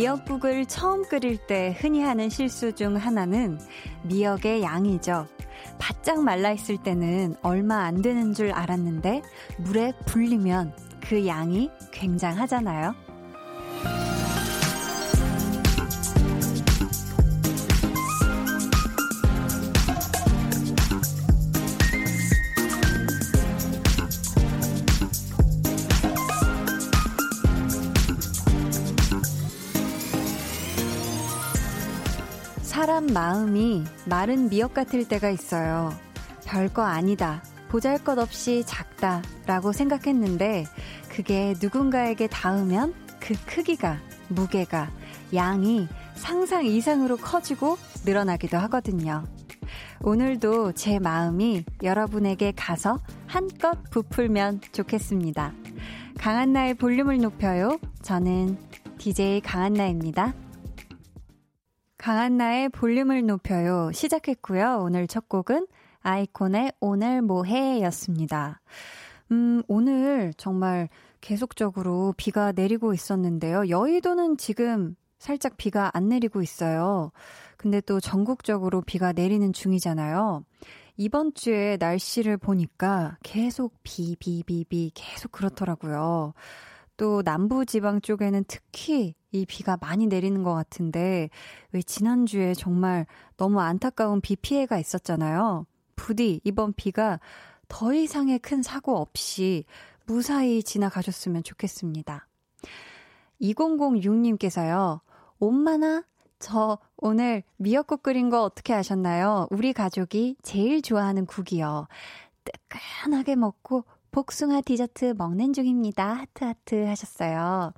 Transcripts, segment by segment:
미역국을 처음 끓일 때 흔히 하는 실수 중 하나는 미역의 양이죠. 바짝 말라있을 때는 얼마 안 되는 줄 알았는데 물에 불리면 그 양이 굉장하잖아요. 마른 미역 같을 때가 있어요. 별거 아니다. 보잘 것 없이 작다. 라고 생각했는데, 그게 누군가에게 닿으면 그 크기가, 무게가, 양이 상상 이상으로 커지고 늘어나기도 하거든요. 오늘도 제 마음이 여러분에게 가서 한껏 부풀면 좋겠습니다. 강한나의 볼륨을 높여요. 저는 DJ 강한나입니다. 강한나의 볼륨을 높여요. 시작했고요. 오늘 첫 곡은 아이콘의 오늘 뭐해 였습니다. 음, 오늘 정말 계속적으로 비가 내리고 있었는데요. 여의도는 지금 살짝 비가 안 내리고 있어요. 근데 또 전국적으로 비가 내리는 중이잖아요. 이번 주에 날씨를 보니까 계속 비, 비, 비, 비 계속 그렇더라고요. 또 남부 지방 쪽에는 특히 이 비가 많이 내리는 것 같은데 왜 지난주에 정말 너무 안타까운 비 피해가 있었잖아요. 부디 이번 비가 더 이상의 큰 사고 없이 무사히 지나가셨으면 좋겠습니다. 2006님께서요. 엄마나 저 오늘 미역국 끓인 거 어떻게 하셨나요? 우리 가족이 제일 좋아하는 국이요. 뜨끈하게 먹고 복숭아 디저트 먹는 중입니다. 하트 하트 하셨어요.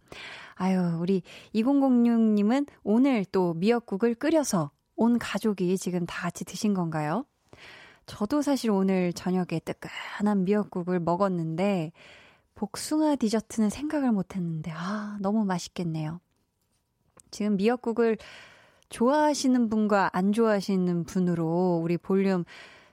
아유, 우리 2006님은 오늘 또 미역국을 끓여서 온 가족이 지금 다 같이 드신 건가요? 저도 사실 오늘 저녁에 뜨끈한 미역국을 먹었는데, 복숭아 디저트는 생각을 못 했는데, 아, 너무 맛있겠네요. 지금 미역국을 좋아하시는 분과 안 좋아하시는 분으로 우리 볼륨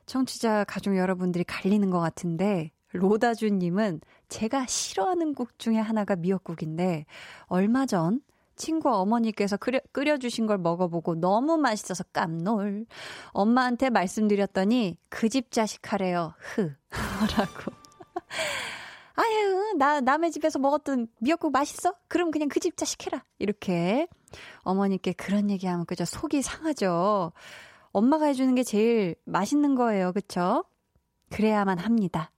청취자 가족 여러분들이 갈리는 것 같은데, 로다주님은 제가 싫어하는 국 중에 하나가 미역국인데, 얼마 전 친구 어머니께서 끓여, 끓여주신 걸 먹어보고 너무 맛있어서 깜놀. 엄마한테 말씀드렸더니 그 집 자식 하래요. 흐. 라고. 아유, 나 남의 집에서 먹었던 미역국 맛있어? 그럼 그냥 그 집 자식 해라. 이렇게 어머니께 그런 얘기하면 그저 속이 상하죠. 엄마가 해주는 게 제일 맛있는 거예요. 그쵸? 그래야만 합니다.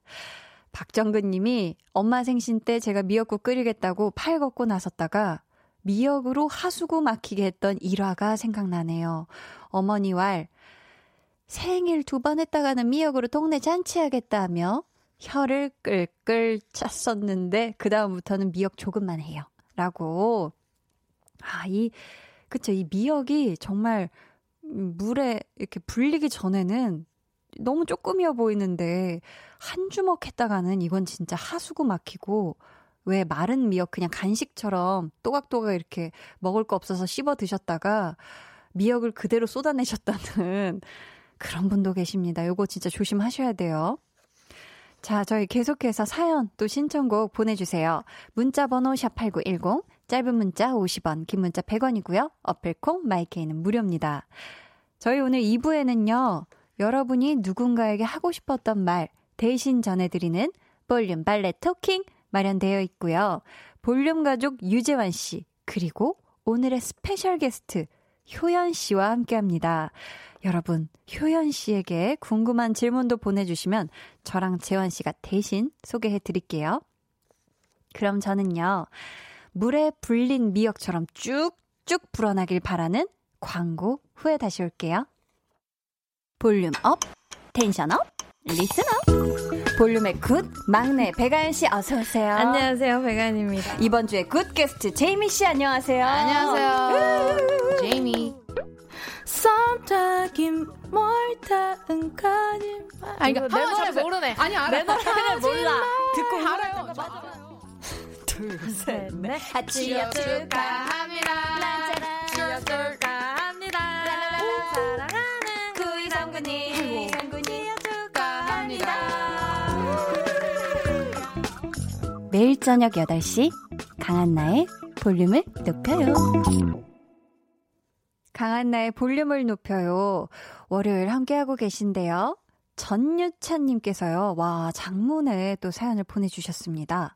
박정근 님이 엄마 생신 때 제가 미역국 끓이겠다고 팔 걷고 나섰다가 미역으로 하수구 막히게 했던 일화가 생각나네요. 어머니 왈 생일 두 번 했다가는 미역으로 동네 잔치하겠다며 혀를 끌끌 찼었는데 그다음부터는 미역 조금만 해요. 라고 아, 이 그쵸 이 미역이 정말 물에 이렇게 불리기 전에는 너무 조금이어 보이는데 한 주먹 했다가는 이건 진짜 하수구 막히고 왜 마른 미역 그냥 간식처럼 또각또각 이렇게 먹을 거 없어서 씹어 드셨다가 미역을 그대로 쏟아내셨다는 그런 분도 계십니다. 요거 진짜 조심하셔야 돼요. 자, 저희 계속해서 사연 또 신청곡 보내주세요. 문자 번호 샵8910, 짧은 문자 50원, 긴 문자 100원이고요. 어플콩, 마이케이는 무료입니다. 저희 오늘 2부에는요, 여러분이 누군가에게 하고 싶었던 말 대신 전해드리는 볼륨 valet talking 마련되어 있고요. 볼륨 가족 유재환 씨, 그리고 오늘의 스페셜 게스트 효연 씨와 함께 합니다. 여러분, 효연 씨에게 궁금한 질문도 보내주시면 저랑 재환 씨가 대신 소개해 드릴게요. 그럼 저는요, 물에 불린 미역처럼 쭉쭉 불어나길 바라는 광고 후에 다시 올게요. volume up, tension up, listen up. 볼륨의 good 막내 배가연 씨 어서 오세요. 안녕하세요 배가연입니다. 이번 주에 good 게스트 제이미 씨 안녕하세요. 안녕하세요. 제이미. 썸타긴 뭘다은 거짓말. 아 이거 내 노래 모르네. 아니 알아. 내 노래는 몰라. 듣고 알아요. 맞아. 둘, 셋, 넷. 취업 축하합니다. 취업 축하합니다. 사랑 매일 저녁 8시 강한나의 볼륨을 높여요. 강한나의 볼륨을 높여요. 월요일 함께하고 계신데요. 전유찬님께서요, 와, 장문에 또 사연을 보내주셨습니다.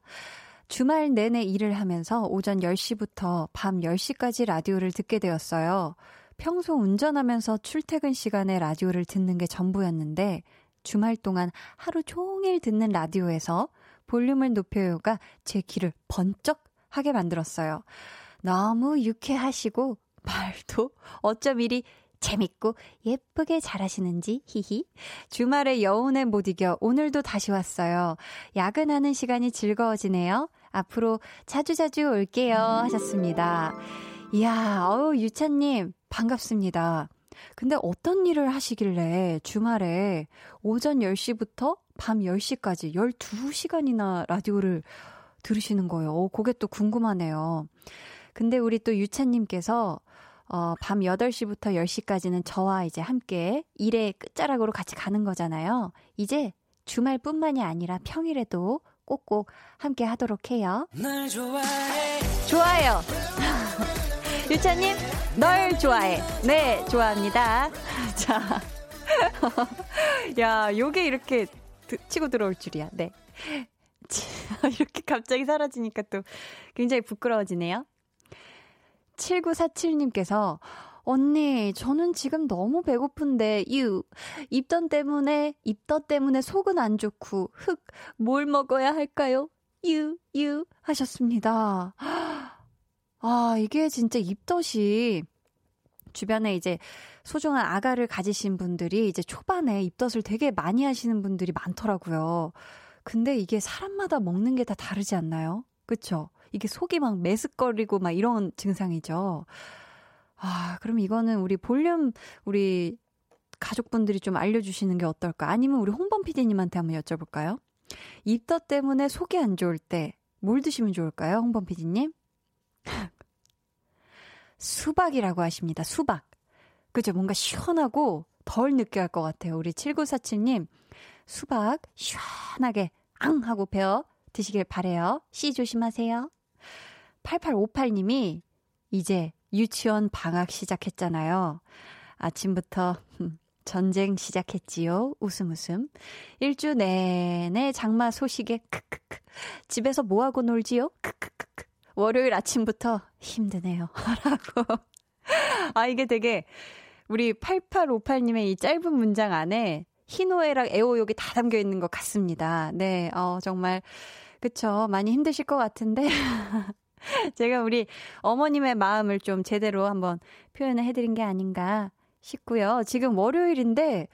주말 내내 일을 하면서 오전 10시부터 밤 10시까지 라디오를 듣게 되었어요. 평소 운전하면서 출퇴근 시간에 라디오를 듣는 게 전부였는데, 주말 동안 하루 종일 듣는 라디오에서 볼륨을 높여요가 제 귀를 번쩍 하게 만들었어요. 너무 유쾌하시고, 말도 어쩜 이리 재밌고 예쁘게 잘하시는지 히히. 주말에 여운에 못 이겨 오늘도 다시 왔어요. 야근하는 시간이 즐거워지네요. 앞으로 자주자주 올게요 하셨습니다. 이야, 어우 유찬님 반갑습니다. 근데 어떤 일을 하시길래 주말에 오전 10시부터 밤 10시까지 12시간이나 라디오를 들으시는 거예요. 오, 그게 또 궁금하네요. 근데 우리 또 유찬님께서 어, 밤 8시부터 10시까지는 저와 이제 함께 일의 끝자락으로 같이 가는 거잖아요. 이제 주말뿐만이 아니라 평일에도 꼭꼭 함께 하도록 해요. 좋아해. 좋아요. 유찬님, 널 좋아해. 네, 좋아합니다. 자. 야, 요게 이렇게 치고 들어올 줄이야. 네. 이렇게 갑자기 사라지니까 또 굉장히 부끄러워지네요. 7947님께서 언니, 저는 지금 너무 배고픈데, 유. 입덧 때문에, 입덧 때문에 속은 안 좋고, 흑, 뭘 먹어야 할까요? 유, 유. 하셨습니다. 아, 이게 진짜 입덧이, 주변에 이제 소중한 아가를 가지신 분들이 이제 초반에 입덧을 되게 많이 하시는 분들이 많더라고요. 근데 이게 사람마다 먹는 게 다 다르지 않나요? 그쵸? 이게 속이 막 메스꺼리고 막 이런 증상이죠. 아, 그럼 이거는 우리 볼륨, 우리 가족분들이 좀 알려주시는 게 어떨까? 아니면 우리 홍범 PD님한테 한번 여쭤볼까요? 입덧 때문에 속이 안 좋을 때 뭘 드시면 좋을까요? 홍범 PD님? 수박이라고 하십니다. 수박. 그죠? 뭔가 시원하고 덜 느끼할 것 같아요. 우리 7947님, 수박 시원하게 앙! 하고 베어 드시길 바래요. 씨 조심하세요. 8858님이 이제 유치원 방학 시작했잖아요. 아침부터 전쟁 시작했지요. 웃음 웃음. 일주 내내 장마 소식에 크크크. 집에서 뭐하고 놀지요? 크크크크. 월요일 아침부터 힘드네요. 라고. 아, 이게 되게 우리 8858님의 이 짧은 문장 안에 희노애락 애호욕이 다 담겨 있는 것 같습니다. 네, 어, 정말, 그쵸. 많이 힘드실 것 같은데. 제가 우리 어머님의 마음을 좀 제대로 한번 표현을 해드린 게 아닌가 싶고요. 지금 월요일인데,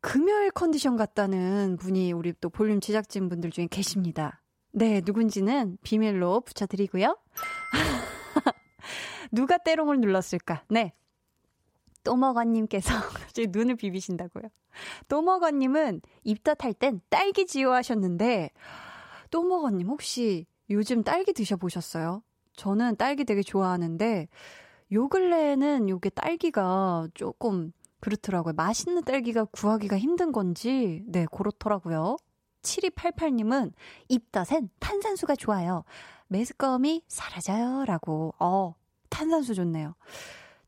금요일 컨디션 같다는 분이 우리 또 볼륨 제작진 분들 중에 계십니다. 네, 누군지는 비밀로 붙여드리고요. 누가 때롱을 눌렀을까? 네. 또먹어님께서 갑자기 눈을 비비신다고요. 또먹어님은 입덧할 땐 딸기 지요 하셨는데, 또먹어님 혹시 요즘 딸기 드셔보셨어요? 저는 딸기 되게 좋아하는데, 요 근래에는 요게 딸기가 조금 그렇더라고요. 맛있는 딸기가 구하기가 힘든 건지, 네, 그렇더라고요. 7288님은 입덧엔 탄산수가 좋아요. 매스꺼움이 사라져요. 라고, 어, 탄산수 좋네요.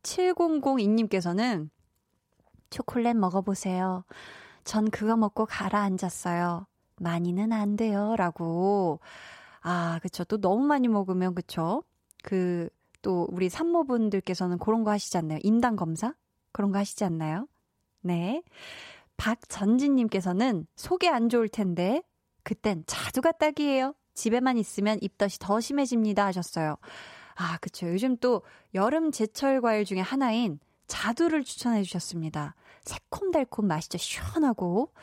7002님께서는 초콜릿 먹어보세요. 전 그거 먹고 가라앉았어요. 많이는 안 돼요. 라고. 아, 그쵸. 또 너무 많이 먹으면, 그쵸. 그, 또 우리 산모분들께서는 그런 거 하시지 않나요? 임당 검사? 그런 거 하시지 않나요? 네. 박전진님께서는 속이 안 좋을 텐데, 그땐 자두가 딱이에요. 집에만 있으면 입덧이 더 심해집니다. 하셨어요. 아, 그쵸. 요즘 또 여름 제철 과일 중에 하나인 자두를 추천해 주셨습니다. 새콤달콤 맛이죠. 시원하고.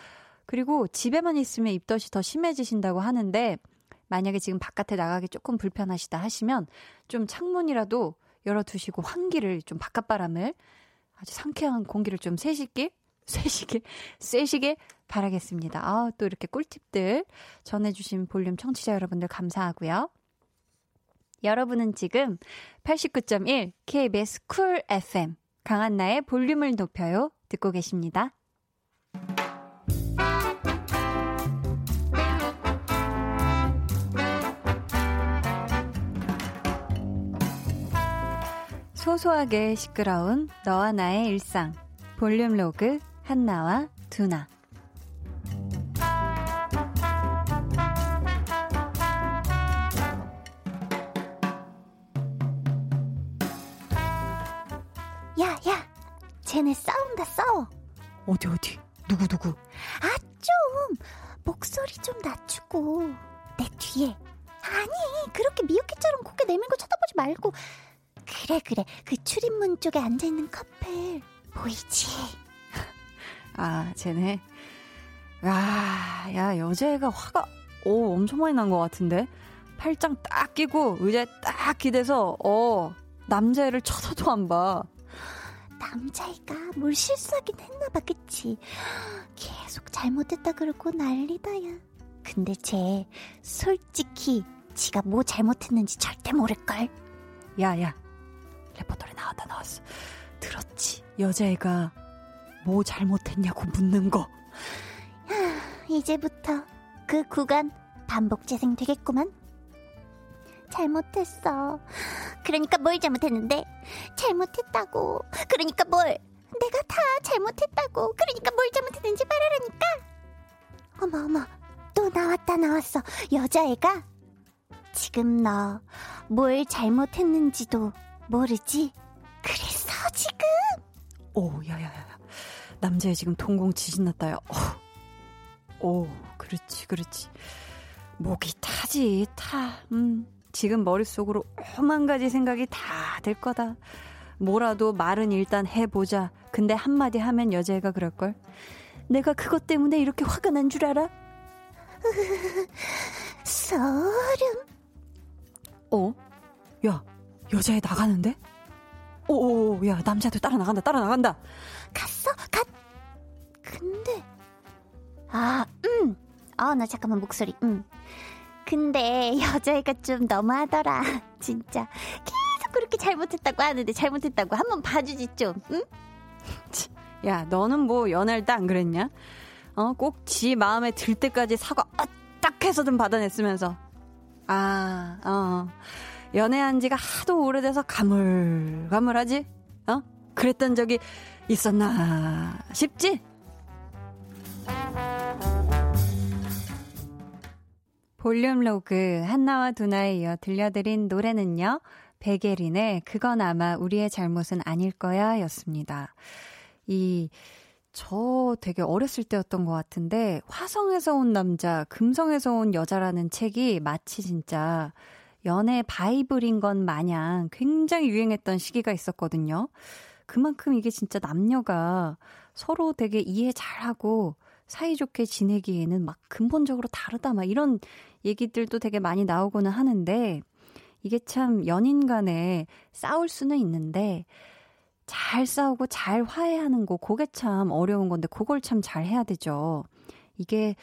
그리고 집에만 있으면 입덧이 더 심해지신다고 하는데, 만약에 지금 바깥에 나가기 조금 불편하시다 하시면, 좀 창문이라도 열어두시고 환기를 좀 바깥바람을 아주 상쾌한 공기를 좀 쐬시길, 쐬시길, 쐬시길 바라겠습니다. 아, 또 이렇게 꿀팁들 전해주신 볼륨 청취자 여러분들 감사하고요. 여러분은 지금 89.1 KBS 쿨 FM 강한나의 볼륨을 높여요 듣고 계십니다. 소소하게 시끄러운 너와 나의 일상. 볼륨 로그 한나와 두나. 야, 야, 쟤네 싸운다, 싸워. 어디, 어디? 누구, 누구? 아, 좀, 목소리 좀 낮추고, 내 뒤에. 아니, 그렇게 미역캣처럼 고개 내밀고 쳐다보지 말고. 그래, 그래, 그 출입문 쪽에 앉아있는 커플. 보이지? 아, 쟤네. 야, 야, 여자애가 화가, 오, 엄청 많이 난 것 같은데? 팔짱 딱 끼고, 의자에 딱 기대서, 어, 남자애를 쳐다도 안 봐. 남자애가 뭘 실수하긴 했나봐, 그치? 계속 잘못했다 그러고 난리다, 야. 근데 쟤, 솔직히, 지가 뭐 잘못했는지 절대 모를걸? 야, 야. 레퍼토리 나왔다, 나왔어. 들었지? 여자애가 뭐 잘못했냐고 묻는 거. 이제부터 그 구간 반복 재생 되겠구만. 잘못했어. 그러니까 뭘 잘못했는데? 잘못했다고. 그러니까 뭘? 내가 다 잘못했다고. 그러니까 뭘 잘못했는지 말하라니까. 어머 어머. 또 나왔다 나왔어. 여자애가 지금 너 뭘 잘못했는지도 모르지? 그래서 지금 오, 야, 야, 야. 남자애 지금 동공 지진 났다, 야. 어. 오, 그렇지, 그렇지. 목이 타지, 타. 음, 지금 머릿속으로 오만 가지 생각이 다들 거다. 뭐라도 말은 일단 해보자. 근데 한마디 하면 여자애가 그럴걸? 내가 그것 때문에 이렇게 화가 난 줄 알아? 소름. 어? 야, 여자애 나가는데? 오, 야, 남자도 따라 나간다, 따라 나간다. 갔어? 갔. 근데 아, 음. 아, 나 잠깐만 목소리. 음. 근데 여자애가 좀 너무하더라. 진짜 계속 그렇게 잘못했다고 하는데 잘못했다고 한번 봐주지 좀. 응? 야, 너는 뭐 연애할 때 안 그랬냐? 어, 꼭 지 마음에 들 때까지 사과 딱 해서든 받아냈으면서. 아, 어. 연애한 지가 하도 오래돼서 가물가물하지? 어? 그랬던 적이 있었나 싶지? 볼륨 로그 한나와 두나에 이어 들려드린 노래는요. 베게린의 그건 아마 우리의 잘못은 아닐 거야 였습니다. 이, 저 되게 어렸을 때였던 것 같은데, 화성에서 온 남자, 금성에서 온 여자라는 책이 마치 진짜 연애 바이블인 건 마냥 굉장히 유행했던 시기가 있었거든요. 그만큼 이게 진짜 남녀가 서로 되게 이해 잘하고 사이좋게 지내기에는 막 근본적으로 다르다, 막 이런 얘기들도 되게 많이 나오고는 하는데, 이게 참 연인 간에 싸울 수는 있는데, 잘 싸우고 잘 화해하는 거, 그게 참 어려운 건데, 그걸 참 잘 해야 되죠. 이게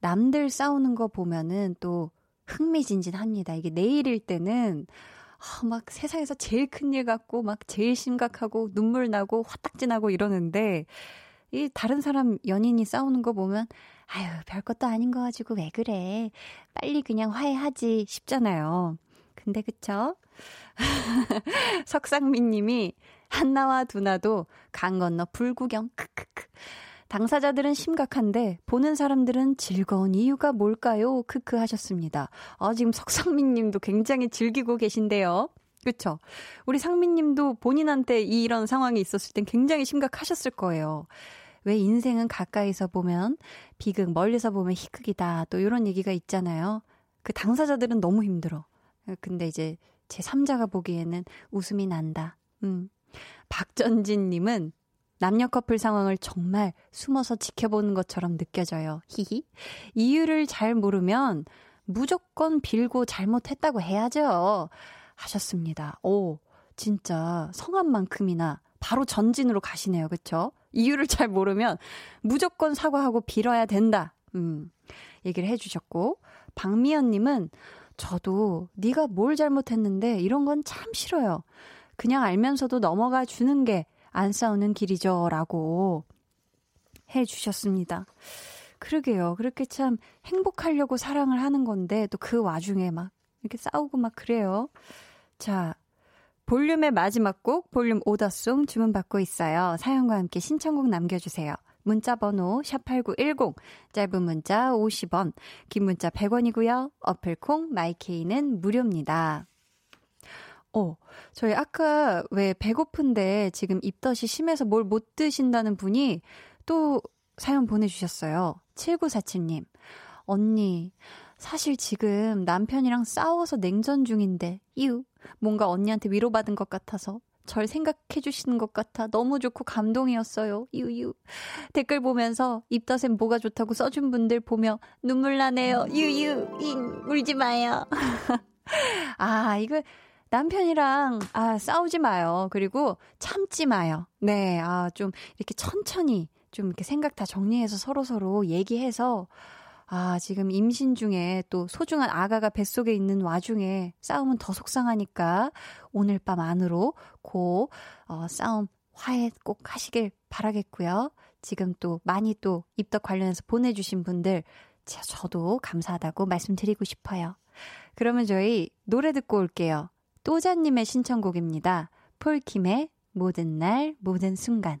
남들 싸우는 거 보면은 또 흥미진진합니다. 이게 내일일 때는 아, 막 세상에서 제일 큰 일 같고, 막 제일 심각하고, 눈물 나고, 화딱지나고 이러는데, 이 다른 사람 연인이 싸우는 거 보면, 아유, 별것도 아닌 거 가지고 왜 그래. 빨리 그냥 화해하지 싶잖아요. 근데 그쵸? 석상민 님이 한나와 두나도 강 건너 불구경 크크크. 당사자들은 심각한데 보는 사람들은 즐거운 이유가 뭘까요? 크크 하셨습니다. 아, 지금 석상민 님도 굉장히 즐기고 계신데요. 그쵸? 우리 상민 님도 본인한테 이런 상황이 있었을 땐 굉장히 심각하셨을 거예요. 왜 인생은 가까이서 보면 비극, 멀리서 보면 희극이다. 또 이런 얘기가 있잖아요. 그 당사자들은 너무 힘들어. 근데 이제 제 3자가 보기에는 웃음이 난다. 음. 박전진님은 남녀 커플 상황을 정말 숨어서 지켜보는 것처럼 느껴져요. 히히. 이유를 잘 모르면 무조건 빌고 잘못했다고 해야죠. 하셨습니다. 오, 진짜 성함만큼이나 바로 전진으로 가시네요. 그쵸? 이유를 잘 모르면 무조건 사과하고 빌어야 된다. 음, 얘기를 해주셨고, 박미연님은 저도 네가 뭘 잘못했는데 이런 건 참 싫어요. 그냥 알면서도 넘어가 주는 게 안 싸우는 길이죠. 라고 해 주셨습니다. 그러게요. 그렇게 참 행복하려고 사랑을 하는 건데 또 그 와중에 막 이렇게 싸우고 막 그래요. 자, 볼륨의 마지막 곡, 볼륨 오더송 주문받고 있어요. 사연과 함께 신청곡 남겨주세요. 문자 번호 샵8910 짧은 문자 50원 긴 문자 100원이고요. 어플콩 마이케이는 무료입니다. 어, 저희 아까 왜 배고픈데 지금 입덧이 심해서 뭘 못 드신다는 분이 또 사연 보내주셨어요. 7947님. 언니, 사실 지금 남편이랑 싸워서 냉전 중인데, 이유. 뭔가 언니한테 위로받은 것 같아서 절 생각해 주시는 것 같아 너무 좋고 감동이었어요. 유유. 댓글 보면서 입덧엔 뭐가 좋다고 써준 분들 보며 눈물 나네요. 유유. 인 울지 마요. 아, 이거 남편이랑 아 싸우지 마요. 그리고 참지 마요. 네. 아, 좀 이렇게 천천히 좀 이렇게 생각 다 정리해서 서로 서로 얘기해서 아, 지금 임신 중에 또 소중한 아가가 뱃속에 있는 와중에 싸움은 더 속상하니까 오늘 밤 안으로 고, 어, 싸움 화해 꼭 하시길 바라겠고요. 지금 또 많이 또 입덕 관련해서 보내주신 분들, 저도 감사하다고 말씀드리고 싶어요. 그러면 저희 노래 듣고 올게요. 또자님의 신청곡입니다. 폴킴의 모든 날, 모든 순간.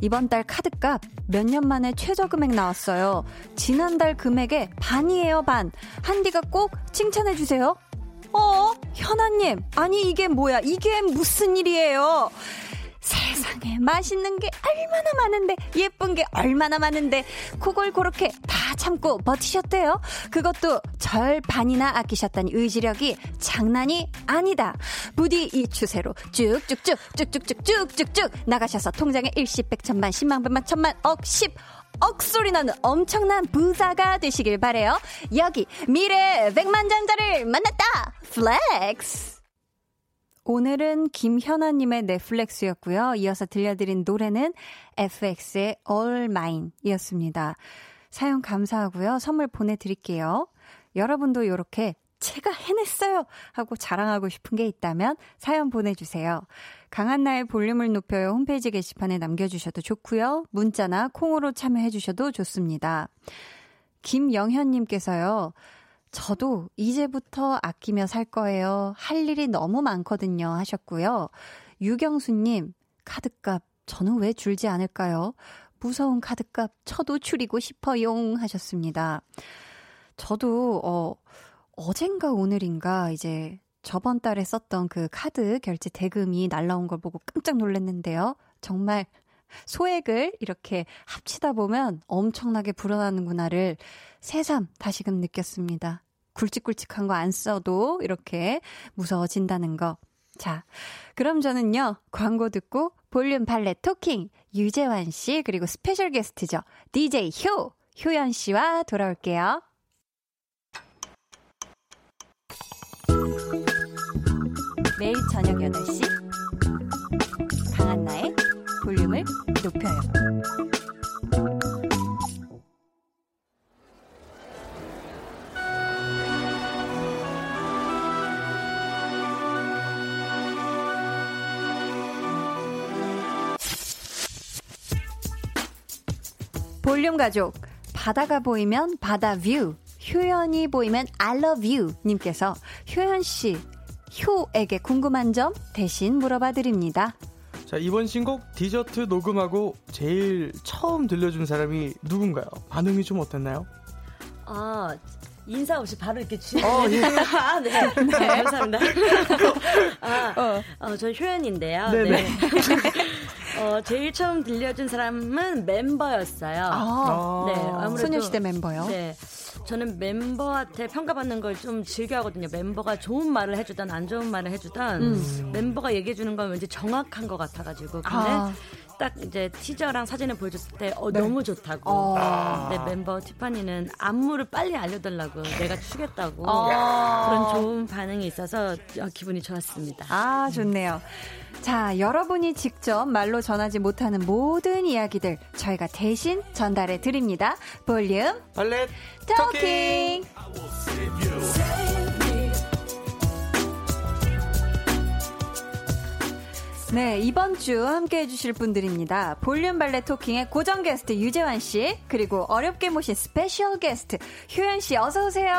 이번 달 카드값 몇 년 만에 최저 금액 나왔어요. 지난달 금액의 반이에요, 반. 한디가 꼭 칭찬해주세요. 어? 현아님, 아니 이게 뭐야? 이게 무슨 일이에요? 세상에 맛있는 게 얼마나 많은데 예쁜 게 얼마나 많은데 그걸 그렇게 다 참고 버티셨대요. 그것도 절반이나 아끼셨다니 의지력이 장난이 아니다. 부디 이 추세로 쭉쭉쭉 쭉쭉쭉쭉쭉쭉 나가셔서 통장에 일시백천만 십만백만 천만 억십 억 소리 나는 엄청난 부자가 되시길 바래요. 여기 미래 백만장자를 만났다. flex. 오늘은 김현아님의 flex였고요. 이어서 들려드린 노래는 FX의 All Mine 이었습니다. 사연 감사하고요. 선물 보내드릴게요. 여러분도 이렇게 제가 해냈어요! 하고 자랑하고 싶은 게 있다면 사연 보내주세요. 강한나의 볼륨을 높여요 홈페이지 게시판에 남겨주셔도 좋고요. 문자나 콩으로 참여해주셔도 좋습니다. 김영현님께서요. 저도 이제부터 아끼며 살 거예요. 할 일이 너무 많거든요. 하셨고요. 유경수님, 카드값 저는 왜 줄지 않을까요? 무서운 카드값 저도 줄이고 싶어요. 하셨습니다. 저도, 어, 어젠가 오늘인가 이제 저번 달에 썼던 그 카드 결제 대금이 날라온 걸 보고 깜짝 놀랐는데요. 정말 소액을 이렇게 합치다 보면 엄청나게 불어나는구나를 새삼 다시금 느꼈습니다. 굵직굵직한 거 안 써도 이렇게 무서워진다는 거. 자, 그럼 저는요, 광고 듣고 볼륨 valet talking 유재환 씨, 그리고 스페셜 게스트죠. DJ 효, 효연 씨와 돌아올게요. 매일 저녁 8시 강한나의 높여요. 볼륨 가족 바다가 보이면 바다 view 효연이 보이면 I love you 님께서 효연 씨 효에게 궁금한 점 대신 물어봐 드립니다. 자, 이번 신곡 디저트 녹음하고 제일 처음 들려준 사람이 누군가요? 반응이 좀 어땠나요? 아, 인사 없이 바로 이렇게 주시네. 어, 예. 아, 네. 네. 감사합니다. 아, 어. 어, 저 효연인데요. 네네. 네. 어, 제일 처음 들려준 사람은 멤버였어요. 아, 네, 아무래도 소녀시대 멤버요? 네. 저는 멤버한테 평가받는 걸 좀 즐겨하거든요. 멤버가 좋은 말을 해주던 안 좋은 말을 해주던 음. 멤버가 얘기해주는 건 왠지 정확한 것 같아가지고 근데 아. 딱 이제 티저랑 사진을 보여줬을 때 어, 네. 너무 좋다고. 어. 네, 멤버 티파니는 안무를 빨리 알려달라고 내가 추겠다고 어. 그런 좋은 반응이 있어서 어, 기분이 좋았습니다. 아, 좋네요. 자, 여러분이 직접 말로 전하지 못하는 모든 이야기들 저희가 대신 전달해 드립니다. 볼륨 valet talking! 네, 이번 주 함께 해주실 분들입니다. 볼륨 valet talking의 고정 게스트 유재환 씨, 그리고 어렵게 모신 스페셜 게스트 효연 씨, 어서오세요.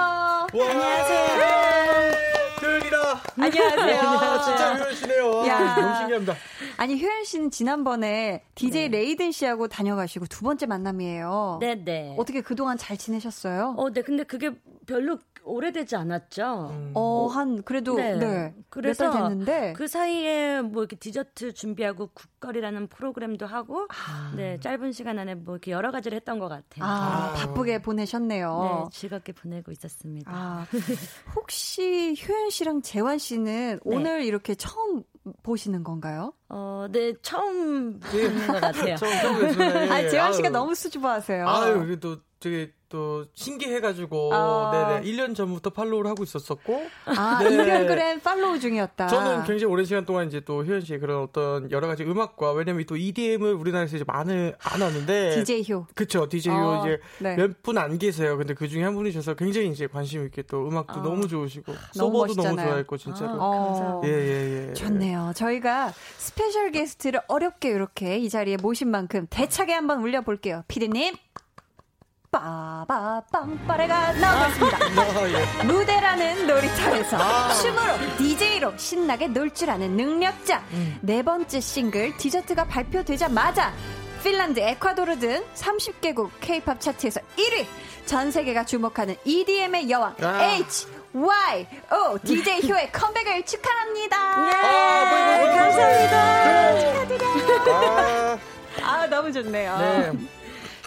안녕하세요. 효연이다. 안녕하세요. 진짜 효연 씨네요. 야. 아, 너무 신기합니다. 아니, 효연 씨는 지난번에 DJ 레이든 씨하고 다녀가시고 두 번째 만남이에요. 네네. 어떻게 그동안 잘 지내셨어요? 어, 네. 근데 그게 별로 오래되지 않았죠. 어, 한, 그래도, 네. 몇 그래서 달 됐는데. 그 사이에 뭐 이렇게 디저트 준비하고 국거리라는 프로그램도 하고, 네, 짧은 시간 안에 뭐 이렇게 여러 가지를 했던 것 같아요. 아, 바쁘게 보내셨네요. 네, 즐겁게 보내고 있었습니다. 아, 혹시 효연 씨랑 재환 씨는 네. 오늘 이렇게 처음 보시는 건가요? 어, 네, 처음 보는 것 같아요. 처음 처음 아, 재환 씨가 아유. 너무 수줍어하세요. 아유, 이게 또 되게 또 신기해가지고, 아. 네네. 1년 전부터 팔로우를 하고 있었었고, 아, 네. 인별그램 팔로우 중이었다. 저는 굉장히 오랜 시간 동안 이제 또 효연 씨의 그런 어떤 여러 가지 음악과, 왜냐면 또 EDM을 우리나라에서 이제 많이 안 하는데, DJ 효. 그쵸, DJ요. 어, 이제 네. 몇분 안 계세요. 근데 그 중에 한 분이셔서 굉장히 이제 관심 있게 또 음악도 너무 좋으시고, 아. 너무 서버도 너무 멋있잖아요. 좋아했고, 진짜로. 어. 감사합니다. 예, 예, 예. 좋네요. 저희가 스페셜 게스트를 어렵게 이렇게 이 자리에 모신 만큼 대차게 한번 울려볼게요. 피디님. 빠바 빵빠레가 나오고 있습니다. 아, 예. 무대라는 놀이터에서 춤으로 DJ로 신나게 놀 줄 아는 능력자. 네 번째 싱글 디저트가 발표되자마자 핀란드, 에콰도르 등 30개국 K-팝 차트에서 1위. 전 세계가 주목하는 EDM의 여왕 아. H Y O DJ 효의 컴백을 축하합니다. 아, 보이, 보이, 보이, 감사합니다. 보이. 축하드려요. 아, 아, 너무 좋네요. 네.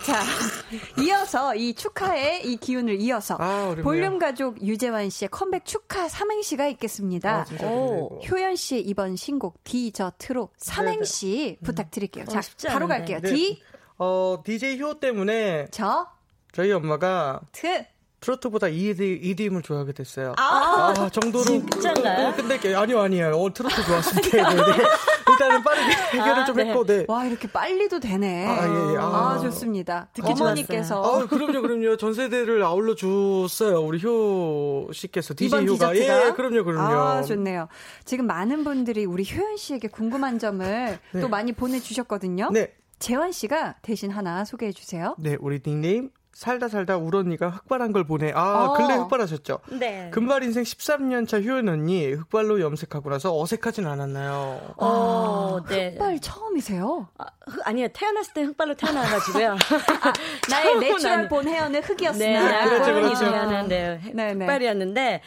자, 이어서 이 축하의 이 기운을 이어서 아. 볼륨 가족 유재환 씨의 컴백 축하 삼행시가 있겠습니다. 아, 오. 효연 씨의 이번 신곡 디저트로 삼행시 부탁드릴게요. 자, 어, 바로. 갈게요. 네. 디, 어, DJ 효 때문에 저, 저희 엄마가 트. 트로트보다 ED, EDM을 좋아하게 됐어요. 아, 정도로. 진짜인가요? 그- 끝낼게요. 아니요, 아니에요. 어, 트로트 좋았습니다. 네, 네. 일단은 빠르게 해결을 좀 네. 했고, 네. 와, 이렇게 빨리도 되네. 아, 예, 예. 아, 아. 좋습니다. 듣기 어머니께서. 아, 그럼요, 그럼요. 전 세대를 아울러 줬어요. 우리 효 씨께서, DJ 이번 효가. 디저트가? 예, 그럼요, 그럼요. 아, 좋네요. 지금 많은 분들이 우리 효연 씨에게 궁금한 점을 또 많이 보내주셨거든요. 네. 재환 씨가 대신 하나 소개해 주세요. 네, 우리 닉네임, 살다 살다 울 언니가 흑발한 걸 보네. 아, 어. 근래 흑발하셨죠? 네. 금발 인생 13년 차 효연 언니, 흑발로 염색하고 나서 어색하진 않았나요? 어, 네. 흑발 처음이세요? 아, 흑- 아니요, 태어났을 때 흑발로 태어나가지고요. 나의 처음은 natural 아니- 본 헤어는 네, 흑이었으나. 그렇죠, 그렇죠. 네. 흑발이었는데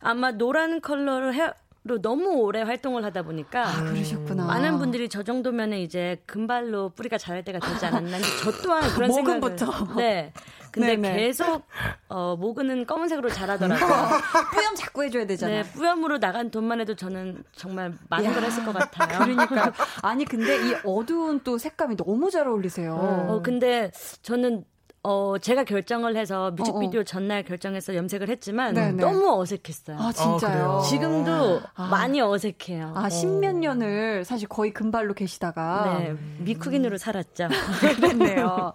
아마 노란 컬러를 hair로 너무 오래 활동을 하다 보니까 아, 그러셨구나. 많은 분들이 저 정도면은 이제 금발로 뿌리가 자랄 때가 되지 않았나. 저 또한 그런 생각을. 목은부터. 네. 근데 네네. 계속 어 모근은 검은색으로 자라더라고요. 뿌염 자꾸 해줘야 되잖아. 네, 뿌염으로 나간 돈만 해도 저는 정말 많은 걸 했을 것 같아요. 그러니까 아니 근데 이 어두운 또 색감이 너무 잘 어울리세요. 어, 근데 저는 어, 제가 결정을 해서 뮤직비디오 전날 결정해서 염색을 했지만 네네. 너무 어색했어요. 아 진짜요? 그래요? 지금도 아. 많이 어색해요. 아 십몇 년을 사실 거의 금발로 계시다가 네, 미쿡인으로 살았죠. 그랬네요.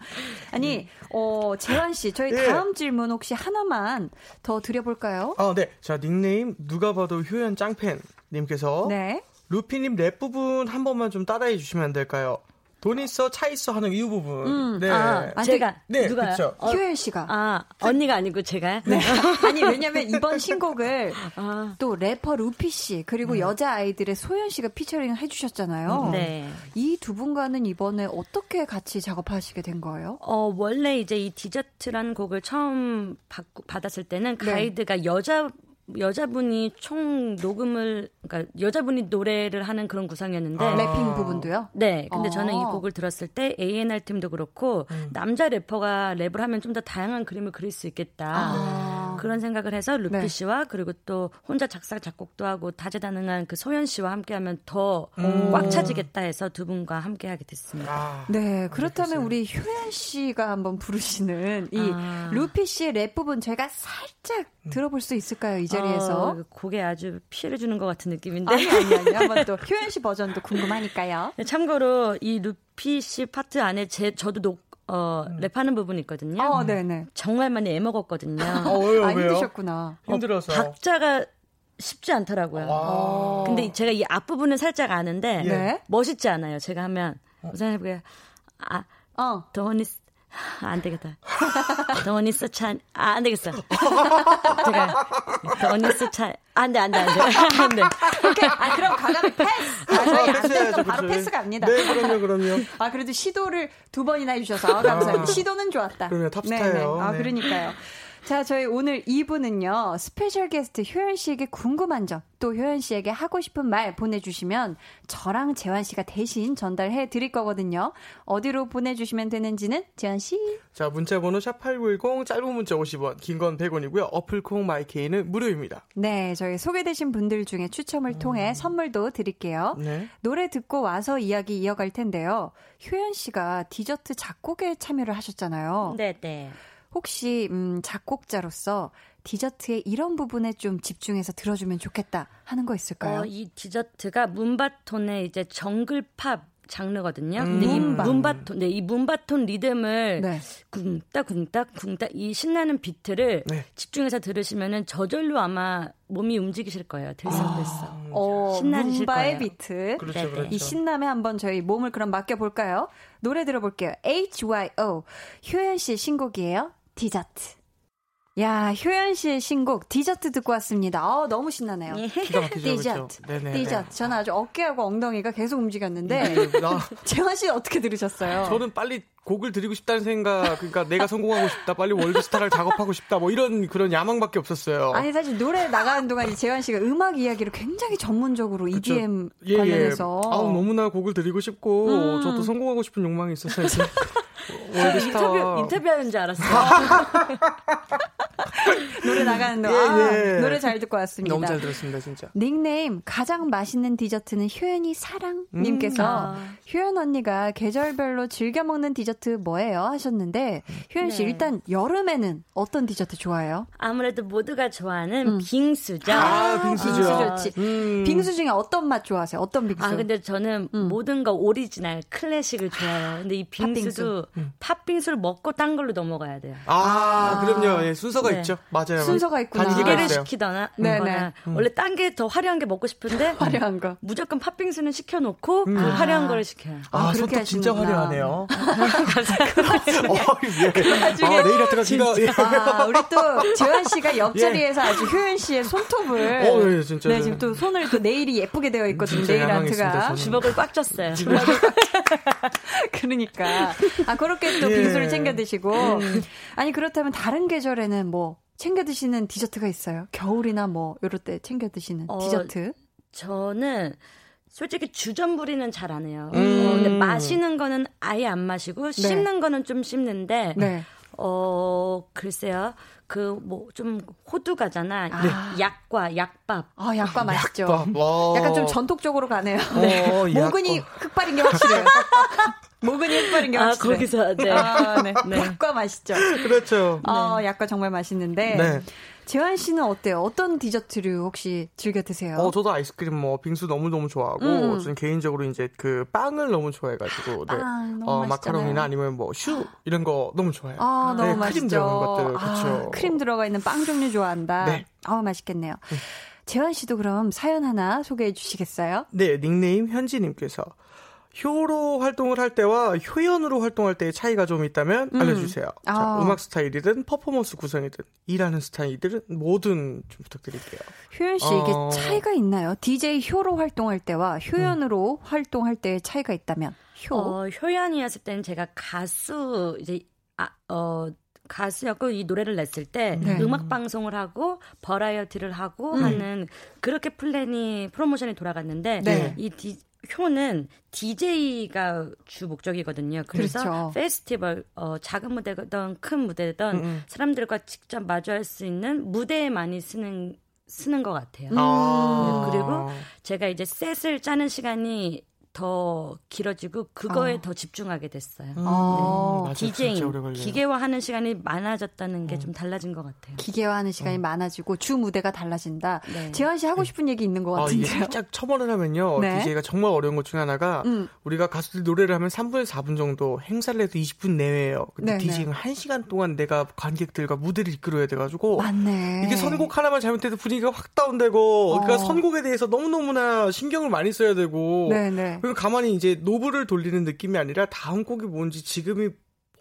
아니 어 재환 씨 저희 예. 다음 질문 혹시 하나만 더 드려볼까요? 아, 네. 자, 닉네임, 누가 봐도 효연 짱팬. 님께서. 네. 루피님 랩 부분 한 번만 좀 따라해 주시면 안 될까요? 돈 있어, 차 있어 하는 이 부분. 음, 네. 아, 아, 제가 네, 누가요? 그쵸. 어, 효연 씨가 아, 언니가 아니고 제가요? 네. 아니 왜냐면 이번 신곡을 아, 또 래퍼 루피 씨 그리고 여자 아이들의 소연 씨가 피처링을 해주셨잖아요. 네. 이 두 분과는 이번에 어떻게 같이 작업하시게 된 거예요? 어, 원래 이제 이 디저트라는 곡을 처음 받고, 받았을 때는 네. 가이드가 여자 여자분이 총 녹음을 그러니까 여자분이 노래를 하는 그런 구성이었는데 아. rapping 부분도요? 네, 근데 어. 저는 이 곡을 들었을 때 A&R 팀도 그렇고 음. 남자 래퍼가 랩을 하면 좀 더 다양한 그림을 그릴 수 있겠다. 아. 그런 생각을 해서 루피 네. 씨와 그리고 또 혼자 작사 작곡도 하고 다재다능한 그 소연 씨와 함께하면 더 꽉 차지겠다 해서 두 분과 함께하게 됐습니다. 아, 네, 그렇다면 우리 효연 씨가 한번 부르시는 이 아. 루피 씨의 랩 부분 저희가 살짝 들어볼 수 있을까요? 이 자리에서. 어, 곡에 아주 피해를 주는 것 같은 느낌인데. 아니, 아니, 아니. 한번 또 효연 씨 버전도 궁금하니까요. 네, 참고로 이 루피 씨 파트 안에 제 저도 녹, 어, 랩하는 부분이 있거든요. 어, 네네. 정말 많이 애먹었거든요. 어, 왜요, 아, 왜요? 힘드셨구나. 힘들어서. 박자가 쉽지 않더라고요. 와. 근데 제가 이 앞부분은 살짝 아는데 네. 멋있지 않아요. 제가 하면 우선 해볼게요. 아, 어. 더원이 안 되겠다. 돈 있어 차 아, 안 되겠어. 제가 돈 있어 차 안돼 안 돼 안 돼 안돼. 아, 그럼 과감히 패스! 아, 저희 안 되면 또 바로 그렇죠. 패스 갑니다. 네, 그럼요, 그럼요. 아, 그래도 시도를 두 번이나 해주셔서 감사합니다. 시도는 좋았다. 그럼요, 탑스타예요. 네 네. 아, 네. 그러니까요. 자, 저희 오늘 2부는요, 스페셜 게스트 효연 씨에게 궁금한 점, 또 효연 씨에게 하고 싶은 말 보내주시면 저랑 재환 씨가 대신 전달해 드릴 거거든요. 어디로 보내주시면 되는지는 재환 씨? 자, 문자번호 샵8910, 짧은 문자 50원, 긴 건 100원이고요. 어플콩 마이케이는 무료입니다. 네, 저희 소개되신 분들 중에 추첨을 통해 선물도 드릴게요. 네. 노래 듣고 와서 이야기 이어갈 텐데요. 효연 씨가 디저트 작곡에 참여를 하셨잖아요. 네 네. 혹시 음, 작곡자로서 디저트의 이런 부분에 좀 집중해서 들어주면 좋겠다 하는 거 있을까요? 어, 이 디저트가 문바톤의 이제 정글팝 장르거든요. 음. 근데 이 문바. 문바톤, 네, 이 문바톤 리듬을 네. 쿵딱 쿵딱 쿵딱 이 신나는 비트를 네. 집중해서 들으시면은 저절로 아마 몸이 움직이실 거예요. 들썩들썩. 어, 신나지실 문바의 거예요. 비트. 그렇죠. 그렇죠. 이 신남에 한번 저희 몸을 그럼 맡겨 볼까요? 노래 들어볼게요. HYO. 효연 씨의 신곡이에요. 디저트. 야, 효연 씨의 신곡 디저트 듣고 왔습니다. 아, 너무 신나네요. 기가 막히죠, 디저트. 그렇죠? 디저트. 저는 아주 어깨하고 엉덩이가 계속 움직였는데 네, 나, 재환 씨 어떻게 들으셨어요? 저는 빨리 곡을 드리고 싶다는 생각, 그러니까 내가 성공하고 싶다, 빨리 월드스타를 작업하고 싶다, 뭐 이런 그런 야망밖에 없었어요. 아니 사실 노래 나가는 동안 이 재환 씨가 음악 이야기를 굉장히 전문적으로 EDM 관련해서 예, 아우, 너무나 곡을 드리고 싶고, 음. 저도 성공하고 싶은 욕망이 이제. 월드스타. 인터뷰 인터뷰하는 줄 알았어요. 노래 나가는 동안 예, 아, 예. 노래 잘 듣고 왔습니다. 너무 잘 들었습니다, 진짜. 닉네임 가장 맛있는 디저트는 효연이 사랑님께서 음. 효연 언니가 계절별로 즐겨 먹는 디저트 뭐예요 하셨는데 효연 씨 네. 일단 여름에는 어떤 디저트 좋아해요? 아무래도 모두가 좋아하는 빙수죠. 아, 빙수죠. 빙수 좋지. 음. 빙수 중에 어떤 맛 좋아하세요? 어떤 빙수? 아 근데 저는 음. 모든 거 오리지널 클래식을 좋아해요. 근데 이 빙수도 팥빙수를 먹고 딴 걸로 넘어가야 돼요. 아, 그럼요. 예, 순서가 네. 있죠. 맞아요. 순서가 있구나. 있어요. 시키거나 네네. 원래 딴 게 더 화려한 게 먹고 싶은데 화려한 거. 무조건 팥빙수는 시켜놓고 그 아. 화려한 거를 시켜요. 아, 아, 그렇게 손톱 진짜. 화려하네요. 어, 예. 아, 네일 아트가 진짜. 예. 아, 우리 또 재환 씨가 옆자리에서 아주 효연 씨의 손톱을 어, 예, 진짜. 네, 지금 또 손을 또 네일이 예쁘게 되어 있거든요. 네일 아트가. 주먹을 꽉 쥐었어요. 그러니까. 아, 그 렇게 또 예. 빙수를 챙겨 드시고. 아니, 그렇다면 다른 계절에는 뭐 챙겨 드시는 디저트가 있어요? 겨울이나 뭐, 요럴 때 챙겨 드시는 어, 디저트? 저는 솔직히 주전부리는 잘 안 해요. 음. 어, 근데 마시는 거는 아예 안 마시고 씹는 거는 좀 씹는데 네. 어 글쎄요. 그 뭐 좀 호두과잖아. 약과 약밥. 아, 약과 맛있죠. 와. 약간 좀 전통적으로 가네요. 어, 모근이 약과. 흑발인 게 확실해요. 모근이 흑발인 게 아 확실해요. 거기서 네. 아, 네. 약과 맛있죠. 그렇죠. 아, 약과 정말 맛있는데. 네. 재환 씨는 어때요? 어떤 디저트류 혹시 즐겨 드세요? 어, 저도 아이스크림, 뭐, 빙수 너무 너무 좋아하고, 음. 저는 개인적으로 이제 그 빵을 너무 좋아해가지고, 네. 빵 너무 어, 맛있잖아요. 마카롱이나 아니면 뭐, 슈, 이런 거 너무 좋아해요. 아, 너무 네, 맛있죠. 크림 들어간 것들, 아, 그쵸. 크림 들어가 있는 빵 종류 좋아한다. 네. 아, 맛있겠네요. 재환 씨도 그럼 사연 하나 소개해 주시겠어요? 네, 닉네임 현지님께서 효로 활동을 할 때와 효연으로 활동할 때의 차이가 좀 있다면 음. 알려주세요. 자, 아. 음악 스타일이든 퍼포먼스 구성이든 일하는 스타일이든 뭐든 좀 부탁드릴게요. 효연 씨 이게 어. 차이가 있나요? DJ 효로 활동할 때와 효연으로 활동할 때의 차이가 있다면 효. 어, 효연이었을 때는 제가 가수 이제 아, 어 가수였고 이 노래를 냈을 때 네. 음악 방송을 하고 버라이어티를 하고 음. 하는 그렇게 플랜이 프로모션이 돌아갔는데 네. 이 디, 효는 DJ가 주 목적이거든요. 그래서 그렇죠. 페스티벌 어, 작은 무대든 큰 무대든 음, 음. 사람들과 직접 마주할 수 있는 무대에 많이 쓰는 쓰는 것 같아요. 아. 네, 그리고 제가 이제 set을 짜는 시간이 더 길어지고 그거에 아. 더 집중하게 됐어요. 음, 어, 맞아요. 진짜 디제잉 걸려요. 기계화하는 시간이 많아졌다는 음. 게좀 달라진 것 같아요. 기계화하는 시간이 어. 많아지고 주 무대가 달라진다. 네. 재환 씨 하고 싶은 얘기 있는 것 아, 같은데요. 살짝 첨언을 하면요. 네. DJ가 정말 어려운 것 중에 하나가 음. 우리가 가수들 노래를 하면 3분에서 4분 정도 행사를 해도 20분 내외예요. 근데 네네. DJ는 1시간 동안 내가 관객들과 무대를 이끌어야 돼가지고 맞네. 이게 선곡 하나만 잘못해도 분위기가 확 다운되고 그러니까 어. 선곡에 대해서 너무너무나 신경을 많이 써야 되고 네네. 그리고 가만히 이제 노브를 돌리는 느낌이 아니라 다음 곡이 뭔지 지금이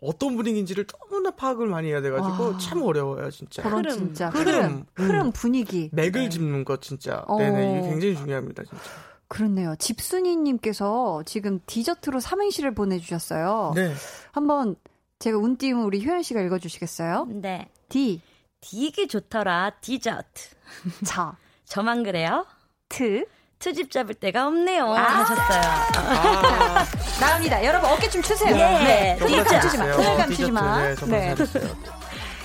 어떤 분위기인지를 너무나 파악을 많이 해야 돼가지고 아. 참 어려워요 진짜 그런 흐름. 진짜 흐름. 흐름, 흐름, 음. 분위기. 맥을 짚는 것 진짜 어. 네네 이게 굉장히 중요합니다 진짜 그렇네요. 집순이님께서 지금 디저트로 삼행시를 보내주셨어요. 네 한번 제가 운 띄우면 우리 효연 씨가 읽어주시겠어요? 네. 디, 되게 좋더라 디저트. 자, 저만 그래요? 트. 트집 잡을 데가 없네요. 아. 하셨어요. 아, 나옵니다. 여러분 어깨 좀 추세요. 네. 네. 정말 띠 감추지 마. 잘했어요. 끈을 감추지 디저트. 마. 네, 네.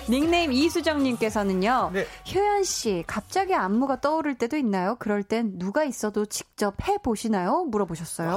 닉네임 이수정님께서는요. 네. 효연 씨, 갑자기 안무가 떠오를 때도 있나요? 그럴 땐 누가 있어도 직접 해 보시나요? 물어보셨어요.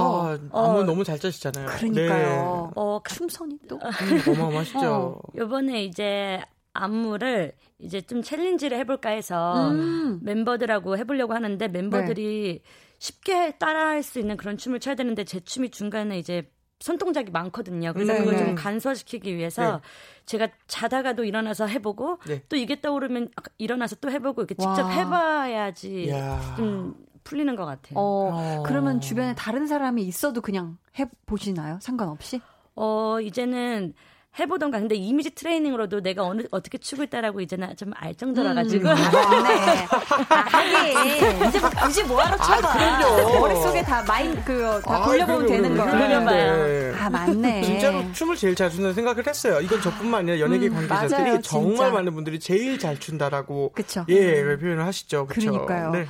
아, 안무 너무 잘 짜시잖아요. 그러니까요. 어, 가- 춤선이 또. 네. 음, 어마어마하시죠. 어. 요번에 이제 안무를 이제 좀 챌린지를 해볼까 해서 음. 멤버들하고 해보려고 하는데 멤버들이 네. 쉽게 따라할 수 있는 그런 춤을 춰야 되는데 제 춤이 중간에 이제 손동작이 많거든요. 그래서 네, 그걸 네. 좀 간소화시키기 위해서 제가 자다가도 일어나서 해보고 네. 또 이게 떠오르면 일어나서 또 해보고 이렇게 직접 와. 해봐야지 이야. 좀 풀리는 것 같아요. 어, 어. 그러면 주변에 다른 사람이 있어도 그냥 해 보시나요? 상관없이? 어, 이제는 해보던가. 근데 이미지 트레이닝으로도 내가 어느, 어떻게 추고 있다라고 이제는 좀 알 정도라 가지고. 음, 맞네. 아, 하긴 이제 뭐 굳이 뭐하러 쳐봐. 그럼요. 머릿속에 다 마인 그다 아, 돌려보면 그럼요, 되는. 거. 돌려봐요. 아 맞네. 진짜로 춤을 제일 잘 춘다는 생각을 했어요. 이건 저뿐만 아니라 연예계 음, 관계자들이 맞아요, 정말. 많은 분들이 제일 잘 춘다라고 그쵸. 예 표현을 하시죠. 그쵸? 그러니까요. 네.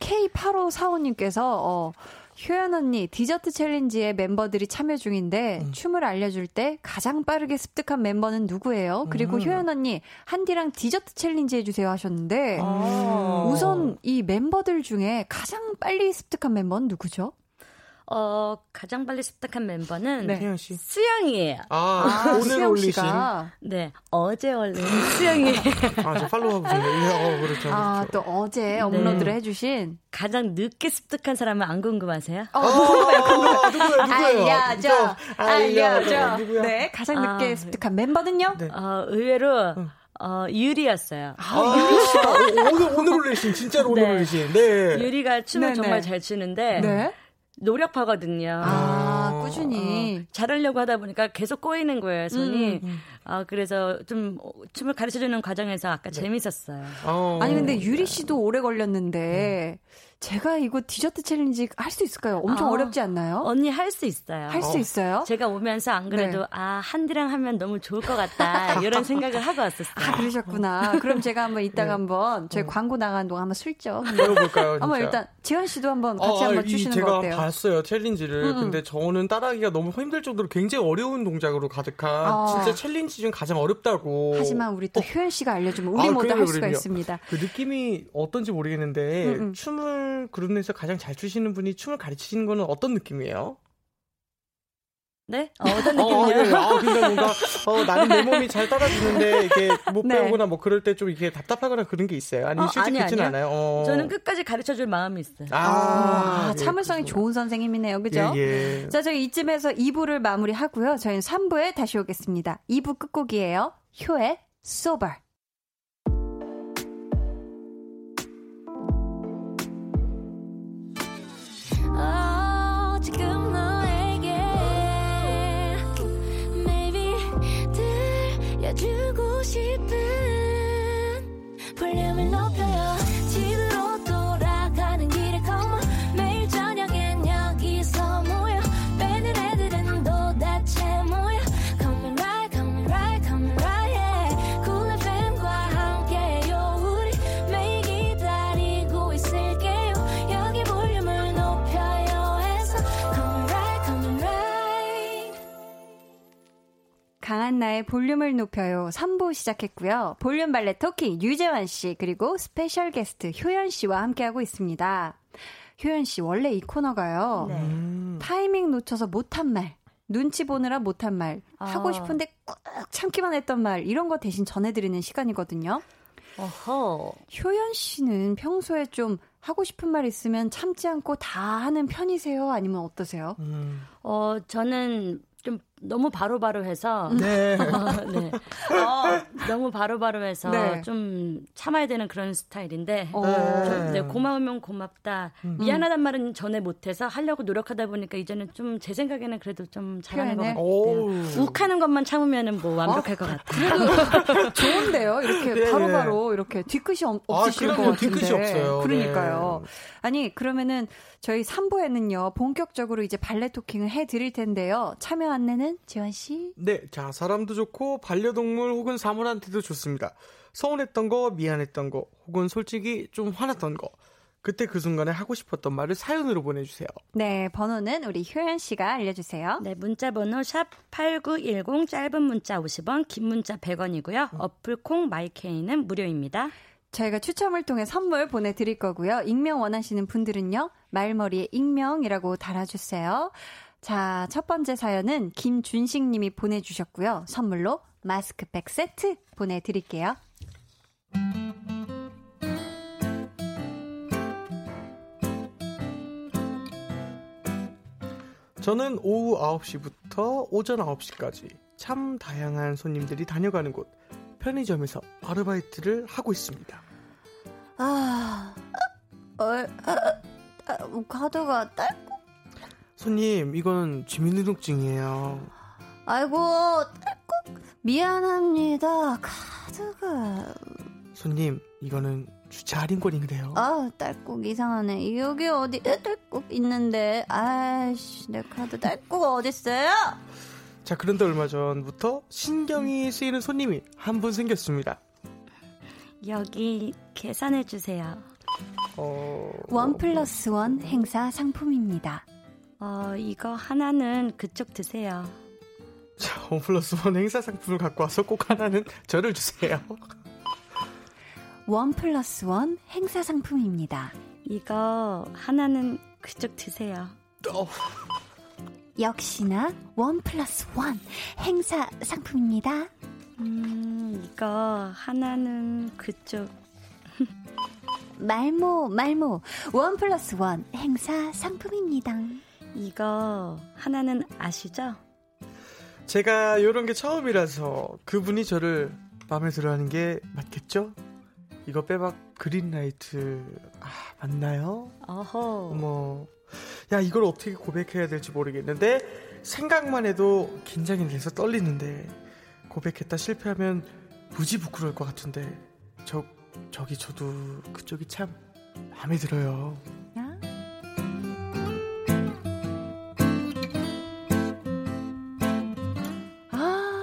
K8545님께서 어, 효연 언니 디저트 챌린지에 멤버들이 참여 중인데 음. 춤을 알려줄 때 가장 빠르게 습득한 멤버는 누구예요? 그리고 음. 효연 언니 한디랑 디저트 챌린지 해주세요 하셨는데 어. 우선 이 멤버들 중에 가장 빨리 습득한 멤버는 누구죠? 어, 가장 빨리 습득한 멤버는 네. 수영이에요. 아, 오늘 수영 올리신 씨가 네, 어제 올린 수영이 아, 저 팔로우하고 있네요. 예, 어, 그렇죠. 아, 그렇죠. 또 어제 업로드를 해주신 가장 늦게 습득한 사람은 안 궁금하세요? 어, 아, 누구예요? 누구예요? 알려줘, 저, 알려줘. 누구야? 네, 가장 늦게 아, 습득한 멤버는요? 네. 어, 의외로 어, 유리였어요. 아, 유리 씨. 오늘 오늘 올리신 진짜로 오늘 네. 올리신. 네. 유리가 춤을 네네. 정말 잘 추는데 네. 노력하거든요. 아, 어, 꾸준히. 잘하려고 하다 보니까 계속 꼬이는 거예요, 손이. 음, 아, 그래서 좀 춤을 가르쳐 주는 과정에서 아까 재밌었어요. 어. 아니 근데 유리 씨도 오래 걸렸는데 제가 이거 디저트 챌린지 할 수 있을까요? 엄청 아, 어렵지 않나요? 언니 할 수 있어요. 할 수 있어요? 제가 오면서 안 그래도 네. 아 한디랑 하면 너무 좋을 것 같다 이런 생각을 하고 왔었어요. 아 그러셨구나. 그럼 제가 한번 이따가 한번 저희 광고 나가는 동안 한번 슬쩍 한번, 배워볼까요? 한번? 일단 지현 씨도 한번 같이 아, 한번 이 주시는 제가 거 어때요? 봤어요 challenge를. 음, 음. 근데 저는 따라하기가 너무 힘들 정도로 굉장히 어려운 동작으로 가득한 아. 진짜 challenge 중 가장 어렵다고. 하지만 우리 또 효연 씨가 알려주면 우리 아, 모두 할 수가 그럼요. 있습니다. 그 느낌이 어떤지 모르겠는데 음, 음. 춤을 그룹에서 가장 잘 추시는 분이 춤을 가르치시는 거는 어떤 느낌이에요? 네? 어, 어떤 어, 느낌이요? 네. 아, 그러니까 뭔가 어, 나는 내 몸이 잘 따라주는데 이게 못 네. 배우거나 뭐 그럴 때 좀 이렇게 답답하거나 그런 게 있어요. 아니면 어, 실제 아니, 아니요. 않아요. 어. 저는 끝까지 가르쳐 줄 마음이 있어요. 아, 아, 예, 참을성이 그렇구나. 좋은 선생님이네요. 그죠? 예, 예. 자, 저희 이쯤에서 2부를 마무리하고요. 저희는 3부에 다시 오겠습니다. 2부 끝곡이에요. 효의 소ber. 주고 싶은 볼륨을 높여 강한나의 볼륨을 높여요 3부 시작했고요. 볼륨 발레 talking 유재환 씨 그리고 special guest 효연 씨와 함께하고 있습니다. 효연 씨 원래 이 코너가요. 네. 음. 타이밍 놓쳐서 못한 말, 눈치 보느라 못한 말, 아. 하고 싶은데 꾹 참기만 했던 말 이런 거 대신 전해드리는 시간이거든요. 어허. 효연 씨는 평소에 좀 하고 싶은 말 있으면 참지 않고 다 하는 편이세요? 아니면 어떠세요? 음. 어, 저는 좀 너무 바로바로 해서 네. 어, 네. 어, 너무 바로바로 해서 네. 좀 참아야 되는 그런 스타일인데 네, 고마우면 고맙다. 미안하단 말은 전에 못해서 하려고 노력하다 보니까 이제는 좀 제 생각에는 그래도 좀 잘하는 것? 같아요. 오. 욱하는 것만 참으면은 뭐 완벽할 것 같아요. 그래도 좋은데요. 이렇게 네, 바로바로 이렇게 뒤끝이 없- 아, 없으실 것. 같은데. 뒤끝이 없어요. 그러니까요. 네. 아니 그러면은 저희 3부에는요 본격적으로 이제 발레 토킹을 해드릴 텐데요. 참여 안내는 지원 씨. 네, 자, 사람도 좋고, 반려동물 혹은 사물한테도 좋습니다. 서운했던 거, 미안했던 거, 혹은 솔직히 좀 화났던 거. 그때 그 순간에 하고 싶었던 말을 사연으로 보내주세요. 네 번호는 우리 효연 씨가 알려주세요. 네, 문자 번호 샵 8910 짧은 문자 50원, 긴 문자 100원이고요. 어플 콩 마이케이는 무료입니다. 저희가 추첨을 통해 선물 보내드릴 거고요. 익명 원하시는 분들은요, 말머리에 익명이라고 달아주세요. 자, 첫 번째 사연은 김준식 님이 보내주셨고요. 선물로 마스크팩 세트 보내드릴게요. 저는 오후 9시부터 오전 9시까지 참 다양한 손님들이 다녀가는 곳, 편의점에서 아르바이트를 하고 있습니다. 아, 어, 아, 아, 카드가 딸, 손님, 이건 주민등록증이에요. 아이고, 딸꾹. 미안합니다. 카드가, 손님, 이거는 주차 할인권인데요. 아, 딸꾹 이상하네. 여기 어디, 에, 딸꾹 있는데. 아이씨, 내 카드 딸꾹 어딨어요? 자, 그런데 얼마 전부터 신경이 쓰이는 손님이 한 분 생겼습니다. 여기 계산해 주세요. 어, one plus one 행사 상품입니다. 어, 이거 하나는 그쪽 드세요. 자, one plus one 행사 상품을 갖고 와서 꼭 하나는 저를 주세요. one plus one 행사 상품입니다. 이거 하나는 그쪽 드세요. 어, 역시나 원 플러스 원 행사 상품입니다. 음, 이거 하나는 그쪽. 말모 말모 원 플러스 원 행사 상품입니다. 이거 하나는 아시죠? 제가 이런 게 처음이라서 그분이 저를 마음에 들어하는 게 맞겠죠? 이거 빼박 그린라이트 아 맞나요? 어허. 어머 야 이걸 어떻게 고백해야 될지 모르겠는데 생각만 해도 긴장이 돼서 떨리는데 고백했다 실패하면 무지 부끄러울 것 같은데 저 저기 저도 그쪽이 참 마음에 들어요.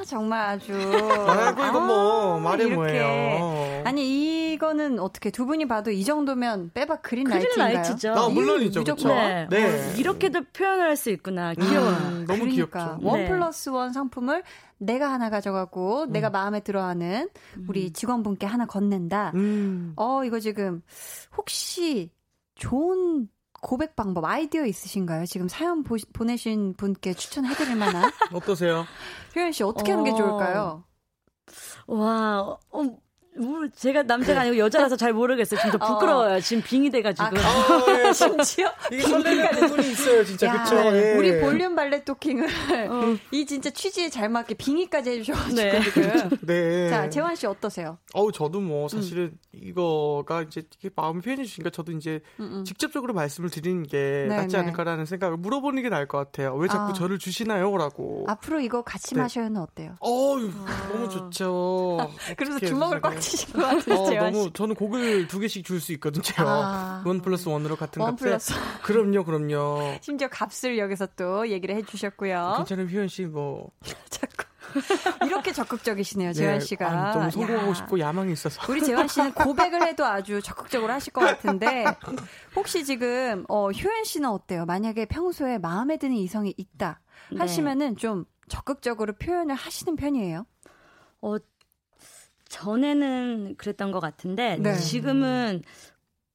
정말 아주 아이고 이건 뭐 아, 이렇게. 뭐예요. 아니 이거는 어떻게 두 분이 봐도 이 정도면 빼박 green light인가요? green light죠. 아, 물론이죠, 무조건. 네. 네. 어, 이렇게도 표현할 수 있구나. 귀여워. 음, 너무 그러니까 귀엽죠. one 네. plus one 상품을 내가 하나 가져가고 음. 내가 마음에 들어하는 우리 직원분께 하나 건넨다. 음. 어 이거 지금 혹시 좋은 고백 방법 아이디어 있으신가요? 지금 사연 보, 보내신 분께 추천해드릴 만한 어떠세요? 효연 씨 어떻게 하는 게 어. 좋을까요? 와, 어, 뭐, 제가 남자가 아니고 여자라서 잘 모르겠어요. 진짜 부끄러워요. 지금 빙이 돼가지고. 아, 아, 예. 심지어 이게 설레는 부분이 있어요, 진짜 야, 그쵸? 예. 우리 볼륨 발레 토킹을 어. 이 진짜 취지에 잘 맞게 빙의까지 해주셔가지고 네. 지금. 네. 자 재환 씨 어떠세요? 어우 저도 뭐 사실은 이거가 이제 마음이 표현해 주시니까 저도 이제 음, 음. 직접적으로 말씀을 드리는 게 네, 낫지 네. 않을까라는 생각을 물어보는 게 나을 것 같아요. 왜 자꾸 아. 저를 주시나요?라고. 앞으로 이거 같이 네. 마셔요는 어때요? 어유 너무 좋죠. 그래서 주먹을 해 치신 것 같은데 어. 너무 저는 곡을 두 개씩 줄 수 있거든요. 아. 원 플러스 원으로 같은 원 값에. 플러스 그럼요, 그럼요. 심지어 값을 여기서 또 얘기를 해주셨고요. 괜찮은 효연 씨 뭐. 자꾸 이렇게 적극적이시네요, 재환 씨가. 아니, 너무 성공하고 야. 싶고 야망이 있어서. 우리 재환 씨는 고백을 해도 아주 적극적으로 하실 것 같은데 혹시 지금 어, 효연 씨는 어때요? 만약에 평소에 마음에 드는 이성이 있다 네. 하시면은 좀 적극적으로 표현을 하시는 편이에요? 어, 전에는 그랬던 것 같은데 네. 지금은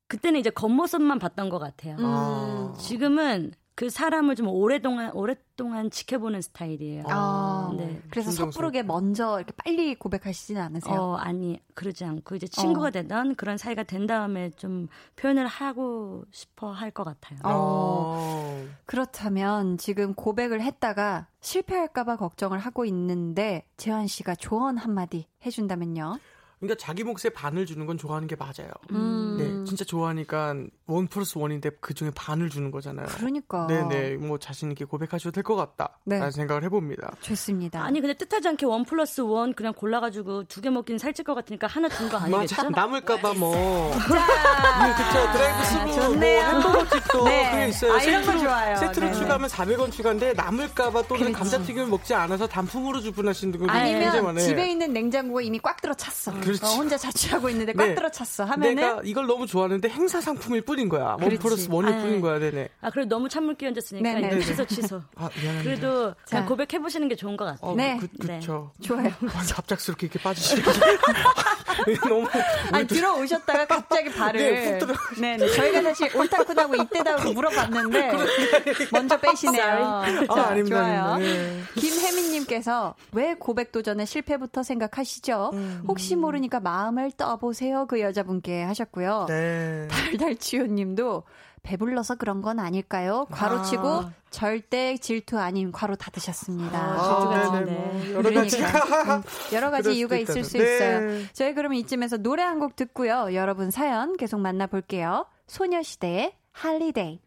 그때는 이제 겉모습만 봤던 것 같아요. 음. 아. 지금은 그 사람을 좀 오랫동안 오랫동안 지켜보는 스타일이에요. 아, 네. 그래서. 섣부르게 먼저 이렇게 빨리 고백하시지는 않으세요? 어, 아니, 그러지 않고, 이제 친구가 어. 되던 그런 사이가 된 다음에 좀 표현을 하고 싶어 할 것 같아요. 어. 그렇다면 지금 고백을 했다가 실패할까봐 걱정을 하고 있는데 재환 씨가 조언 한마디 해준다면요? 그러니까 자기 몫의 반을 주는 건 좋아하는 게 맞아요. 음. 네, 진짜 좋아하니까 원 플러스 원인데 그 중에 반을 주는 거잖아요. 그러니까. 네네, 뭐 자신 있게 고백하셔도 될 것 같다. 네. 라는 생각을 해봅니다. 좋습니다. 아니, 근데 뜻하지 않게 원 플러스 원 그냥 골라가지고 두 개 먹긴 살찔 것 같으니까 하나 준 거 아니겠죠? 맞아, 남을까봐 뭐. 자, 네, 그쵸. 드라이브 스루, 뭐, 좋네요. 햄버거 집도 네. 그게 있어요. 아, 이런 거 세트로- 좋아요. 세트로 네. 추가하면 400원 추가인데 남을까봐 또는 그렇지. 감자튀김을 먹지 않아서 단품으로 주문하시는 분들 굉장히 아니면 많아요. 집에 있는 냉장고가 이미 꽉 들어 찼어. 그렇지. 어, 혼자 자취하고 있는데 꽉 네. 들어 찼어. 하면은 내가 이걸 너무 좋아하는데 행사 상품일 뿐인 거야. one. plus one일 아, 뿐인 거야, 네네. 아, 그래도 너무 찬물 끼얹었으니까 네네. 취소, 취소. 아, 미안합니다. 그래도 자. 그냥 고백해보시는 게 좋은 것 같아요. 어, 네. 그, 그쵸. 좋아요. 아, 갑작스럽게 이렇게 빠지시는 너무 아니 들어오셨다가 갑자기 발을 네, 훅 들어- 네, 네. 저희가 사실 옳다구나고 이때다고 물어봤는데 먼저 빼시네요. 아, 자, 아닙니다, 좋아요. 네. 김혜민님께서 왜 고백 도전의 실패부터 생각하시죠? 혹시 모르니까 마음을 떠보세요 그 여자분께 하셨고요. 네. 달달치요 님도 배불러서 그런 건 아닐까요? 괄호치고 아. 절대 질투 아닌 괄호 닫으셨습니다. 아, 질투가 네네, 아닌데. 뭐, 여러 가지. 그러니까 음, 여러 가지 그럴 이유가 수도 있을 수 있다는. 있어요. 네. 저희 그러면 이쯤에서 노래 한 곡 듣고요. 여러분 사연 계속 만나볼게요. 소녀시대의 Holiday.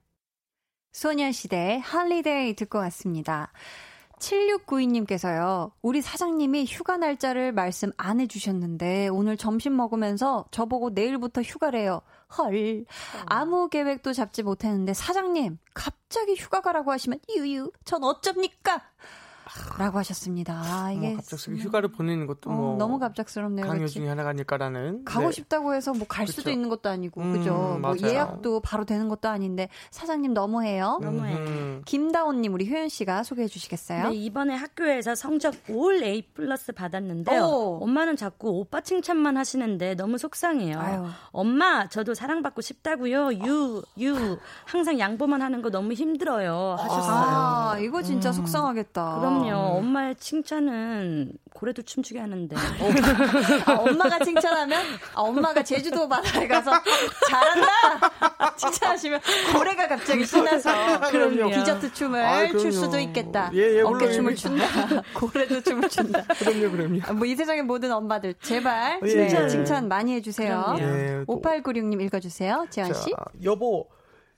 소녀시대의 Holiday 듣고 왔습니다. 7692님께서요, 우리 사장님이 휴가 날짜를 말씀 안 해주셨는데, 오늘 점심 먹으면서 저보고 내일부터 휴가래요. 헐. 아무 계획도 잡지 못했는데, 사장님, 갑자기 휴가 가라고 하시면, 유유, 전 어쩝니까? 라고 하셨습니다. 아, 이게. 뭐 갑작스럽게 휴가를 보내는 것도 어, 뭐 너무 갑작스럽네요. 강요 그렇지? 중에 하나가 아닐까라는 가고 네. 싶다고 해서 뭐 갈 수도. 있는 것도 아니고, 음, 그죠? 뭐. 예약도 바로 되는 것도 아닌데, 사장님 너무해요. 너무해. 음. 김다온님, 우리 효연 씨가 소개해 주시겠어요? 네, 이번에 학교에서 성적 올 A 플러스 받았는데요. 오. 엄마는 자꾸 오빠 칭찬만 하시는데 너무 속상해요. 아유. 엄마, 저도 사랑받고 싶다고요. 유, 유. 항상 양보만 하는 거 너무 힘들어요. 하셨어요. 아, 이거 진짜 속상하겠다. 그럼 요. 엄마의 칭찬은 고래도 춤추게 하는데. 아, 엄마가 칭찬하면 아, 엄마가 제주도 바다에 가서 잘한다 칭찬하시면 고래가 갑자기 신나서 그럼요. 디저트 춤을 아, 출 그럼요. 수도 있겠다. 예, 예, 어깨 춤을 춘다. 고래도 춤을 춘다. 그럼요, 그럼요. 뭐이 세상의 모든 엄마들 제발 예, 칭찬, 예. 칭찬 많이 해주세요. 그럼요. 예, 또- 5896님 읽어주세요. 재환 씨. 자, 여보,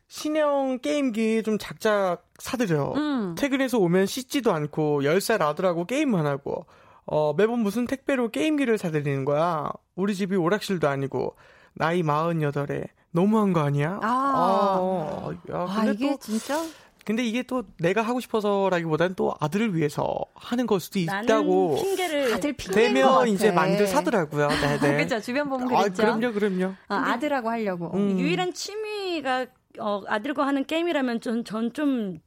신형 게임기 좀 작작 사드려. 음. 퇴근해서 오면 씻지도 않고 10살 아들하고 게임만 하고 어, 매번 무슨 택배로 게임기를 사드리는 거야. 우리 집이 오락실도 아니고 나이 48에 너무한 거 아니야? 아. 야, 아 근데 이게 또 진짜 근데 이게 또 내가 하고 싶어서라기보다는 또 아들을 위해서 하는 걸 수도 있다고 핑계를 핑계인 것 같아. 되면 이제 많이들 사더라고요. 네, 네. 그죠 주변 보면 아, 그랬죠. 그럼요, 그럼요. 아, 아들하고 하려고. 음. 유일한 취미가 어, 아들과 하는 게임이라면 전좀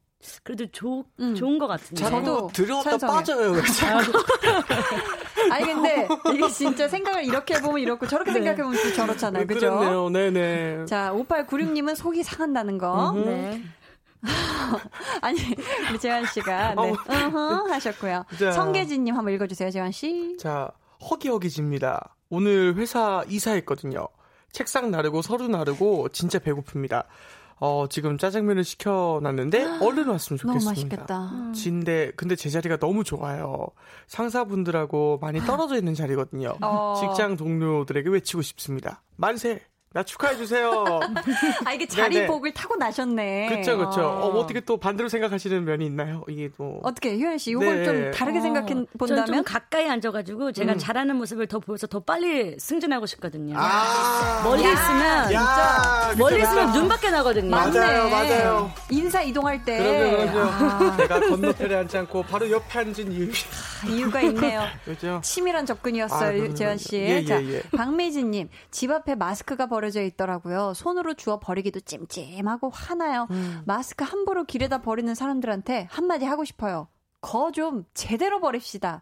그래도 조, 음. 좋은 것 같은데. 자꾸 저도 찬성해요. 빠져요. 자꾸. 아니 근데 이게 진짜 생각을 이렇게 해보면 이렇고 저렇게 생각해보면 또 저렇잖아요. 그죠? 그렇네요. 네네. 자, 5896님은 속이 상한다는 거. 네. 아니, 우리 재환 씨가, 네. 어허 하셨고요. 자. 성계진님 한번 읽어주세요, 재환 씨. 자, 허기허기집니다. 오늘 회사 이사했거든요. 책상 나르고 서류 나르고 진짜 배고픕니다. 어, 지금 짜장면을 시켜놨는데 얼른 왔으면 너무 좋겠습니다. 맛있겠다. 진데 근데 제 자리가 너무 좋아요. 상사분들하고 많이 떨어져 있는 자리거든요. 어. 직장 동료들에게 외치고 싶습니다. 만세! 나 축하해 주세요. 아, 이게 자리 네네. 복을 타고 나셨네. 그쵸 그쵸. 어. 어, 어떻게 또 반대로 생각하시는 면이 있나요? 이게 또 어떻게, 효연 씨, 이걸 네. 좀 다르게 생각해 저는 좀 본다면? 가까이 앉아가지고 제가 음. 잘하는 모습을 더 보여서 더 빨리 승진하고 싶거든요. 아, 멀리 있으면 야, 그쵸, 멀리. 있으면 눈밖에 나거든요. 맞아요, 맞아요. 인사 이동할 때. 그럼요, 그럼요. 아, 내가 건너편에 앉지 않고 바로 옆에 앉은 이유. 이유가 있네요. 그죠? 치밀한 아, 접근이었어요, 그럼요, 재현 씨. 그럼요. 예, 자, 예, 예. 박미진님, 집 앞에 마스크가 버려 져 있더라고요. 손으로 주워 버리기도 찜찜하고 화나요. 음. 마스크 함부로 길에다 버리는 사람들한테 한마디 하고 싶어요. 거 좀 제대로 버립시다.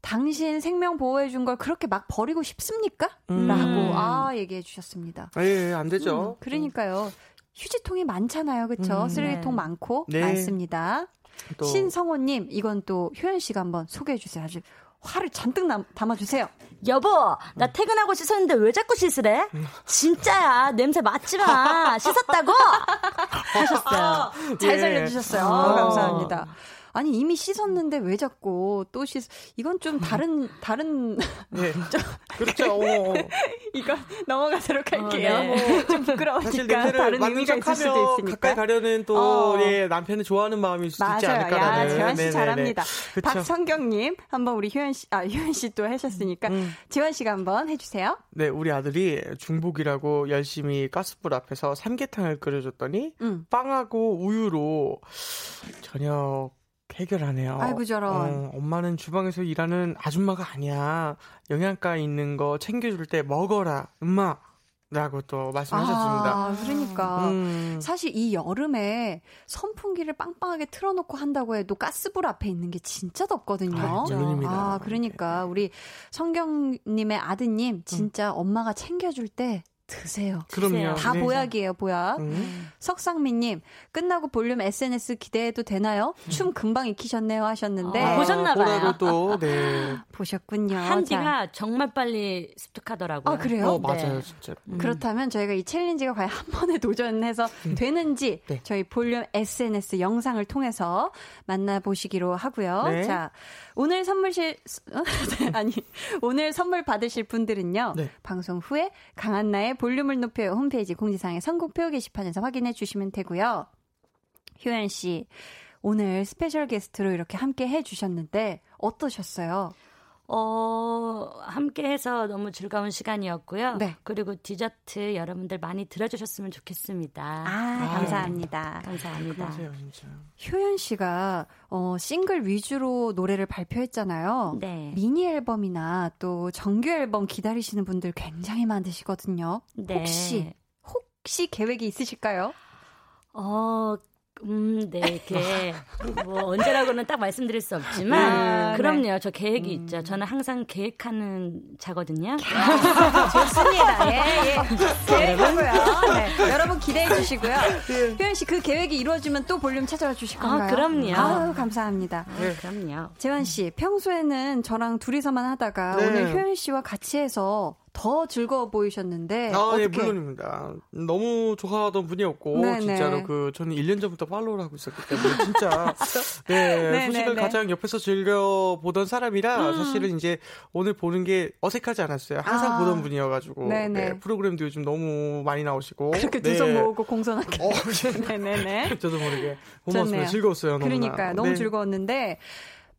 당신 생명 보호해 준 걸 그렇게 막 버리고 싶습니까? 음. 라고, 아, 얘기해 주셨습니다. 예, 안 되죠. 음, 그러니까요. 휴지통이 많잖아요. 그쵸? 음, 쓰레기통 네. 많고. 네. 많습니다. 또 신성호님, 이건 또 효연 씨가 한번 소개해 주세요. 아주 화를 잔뜩 남- 담아주세요. 여보, 나 퇴근하고 씻었는데 왜 자꾸 씻으래? 진짜야, 냄새 맡지 마. 씻었다고? 하셨어요. 잘 예. 살려주셨어요. 어. 감사합니다. 아니 이미 씻었는데 왜 자꾸 또 씻? 이건 좀 다른 다른 예. 그렇죠. 어, 어. 이거 넘어가도록 할게요. 어, 네. 좀 부끄러우니까 사실 다른 의미가 있을 수도 있으니까. 가까이 가려는 또 어. 예, 남편을 좋아하는 마음일 수도 있지 맞아요. 않을까라는. 야, 재환 씨 네네네. 잘합니다. 그쵸. 박성경님, 한번 우리 효연 씨, 아, 효연 씨 또 하셨으니까, 음. 재환 씨가 한번 해주세요. 네, 우리 아들이 중복이라고 열심히 가스불 앞에서 삼계탕을 끓여줬더니 음. 빵하고 우유로 저녁 해결하네요. 아이고, 저런. 어, 엄마는 주방에서 일하는 아줌마가 아니야. 영양가 있는 거 챙겨줄 때 먹어라, 엄마. 라고 또 말씀하셨습니다. 아, 그러니까. 음, 사실 이 여름에 선풍기를 빵빵하게 틀어놓고 한다고 해도 가스불 앞에 있는 게 진짜 덥거든요. 아, 물론입니다. 아, 그러니까 우리 성경님의 아드님 진짜 엄마가 챙겨줄 때 드세요. 그럼요. 다 네. 보약이에요, 보약. 음. 석상미님, 끝나고 볼륨 SNS 기대해도 되나요? 춤 금방 익히셨네요 하셨는데. 아, 보셨나 봐요. 보라고 또, 네. 보셨군요. 자, 한디가 정말 빨리 습득하더라고요. 아, 그래요? 어, 맞아요, 네. 진짜. 그렇다면 저희가 이 챌린지가 과연 한 번에 도전해서 되는지 네. 저희 볼륨 SNS 영상을 통해서 만나보시기로 하고요. 네. 자, 오늘 선물실, 어? 네, 아니, 오늘 선물 받으실 분들은요. 네. 방송 후에 강한나의 볼륨을 높여 홈페이지 공지사항의 선곡표 게시판에서 확인해 주시면 되고요. 효연 씨, 오늘 special guest로 이렇게 함께 해 주셨는데 어떠셨어요? 어, 함께 해서 너무 즐거운 시간이었고요. 네. 그리고 디저트 여러분들 많이 들어주셨으면 좋겠습니다. 아, 감사합니다. 감사합니다. 진짜. 효연 씨가 어, 싱글 위주로 노래를 발표했잖아요. 네. 미니 앨범이나 또 정규 앨범 기다리시는 분들 굉장히 많으시거든요. 네. 혹시 혹시 계획이 있으실까요? 어, 음, 네, 이렇게, 뭐, 언제라고는 딱 말씀드릴 수 없지만, 아, 그럼요, 저 계획이 있죠. 저는 항상 계획하는 자거든요. 좋습니다. 예, 예. 계획하고요. 네, 여러분 기대해 주시고요. 효연 씨그 계획이 이루어지면 또 볼륨 찾아와 주실 아, 건가요? 그럼요. 아유, 감사합니다. 아, 그럼요. 재환 씨, 평소에는 저랑 둘이서만 하다가 네. 오늘 효연 씨와 같이 해서 더 즐거워 보이셨는데 아, 예, 어떻게 물론입니다. 너무 좋아하던 분이었고, 네네. 진짜로 그, 저는 1년 전부터 팔로우를 하고 있었기 때문에, 진짜, 네, 네네네. 소식을 가장 옆에서 즐겨보던 사람이라, 사실은 이제 오늘 보는 게 어색하지 않았어요. 항상 아. 보던 분이어가지고, 네네. 네, 프로그램도 요즘 너무 많이 나오시고, 그렇게 두 네. 손 모으고 공손하게. 어, 네네네. 저도 모르게 고맙습니다. 즐거웠어요. 너무나. 그러니까요. 너무 네. 즐거웠는데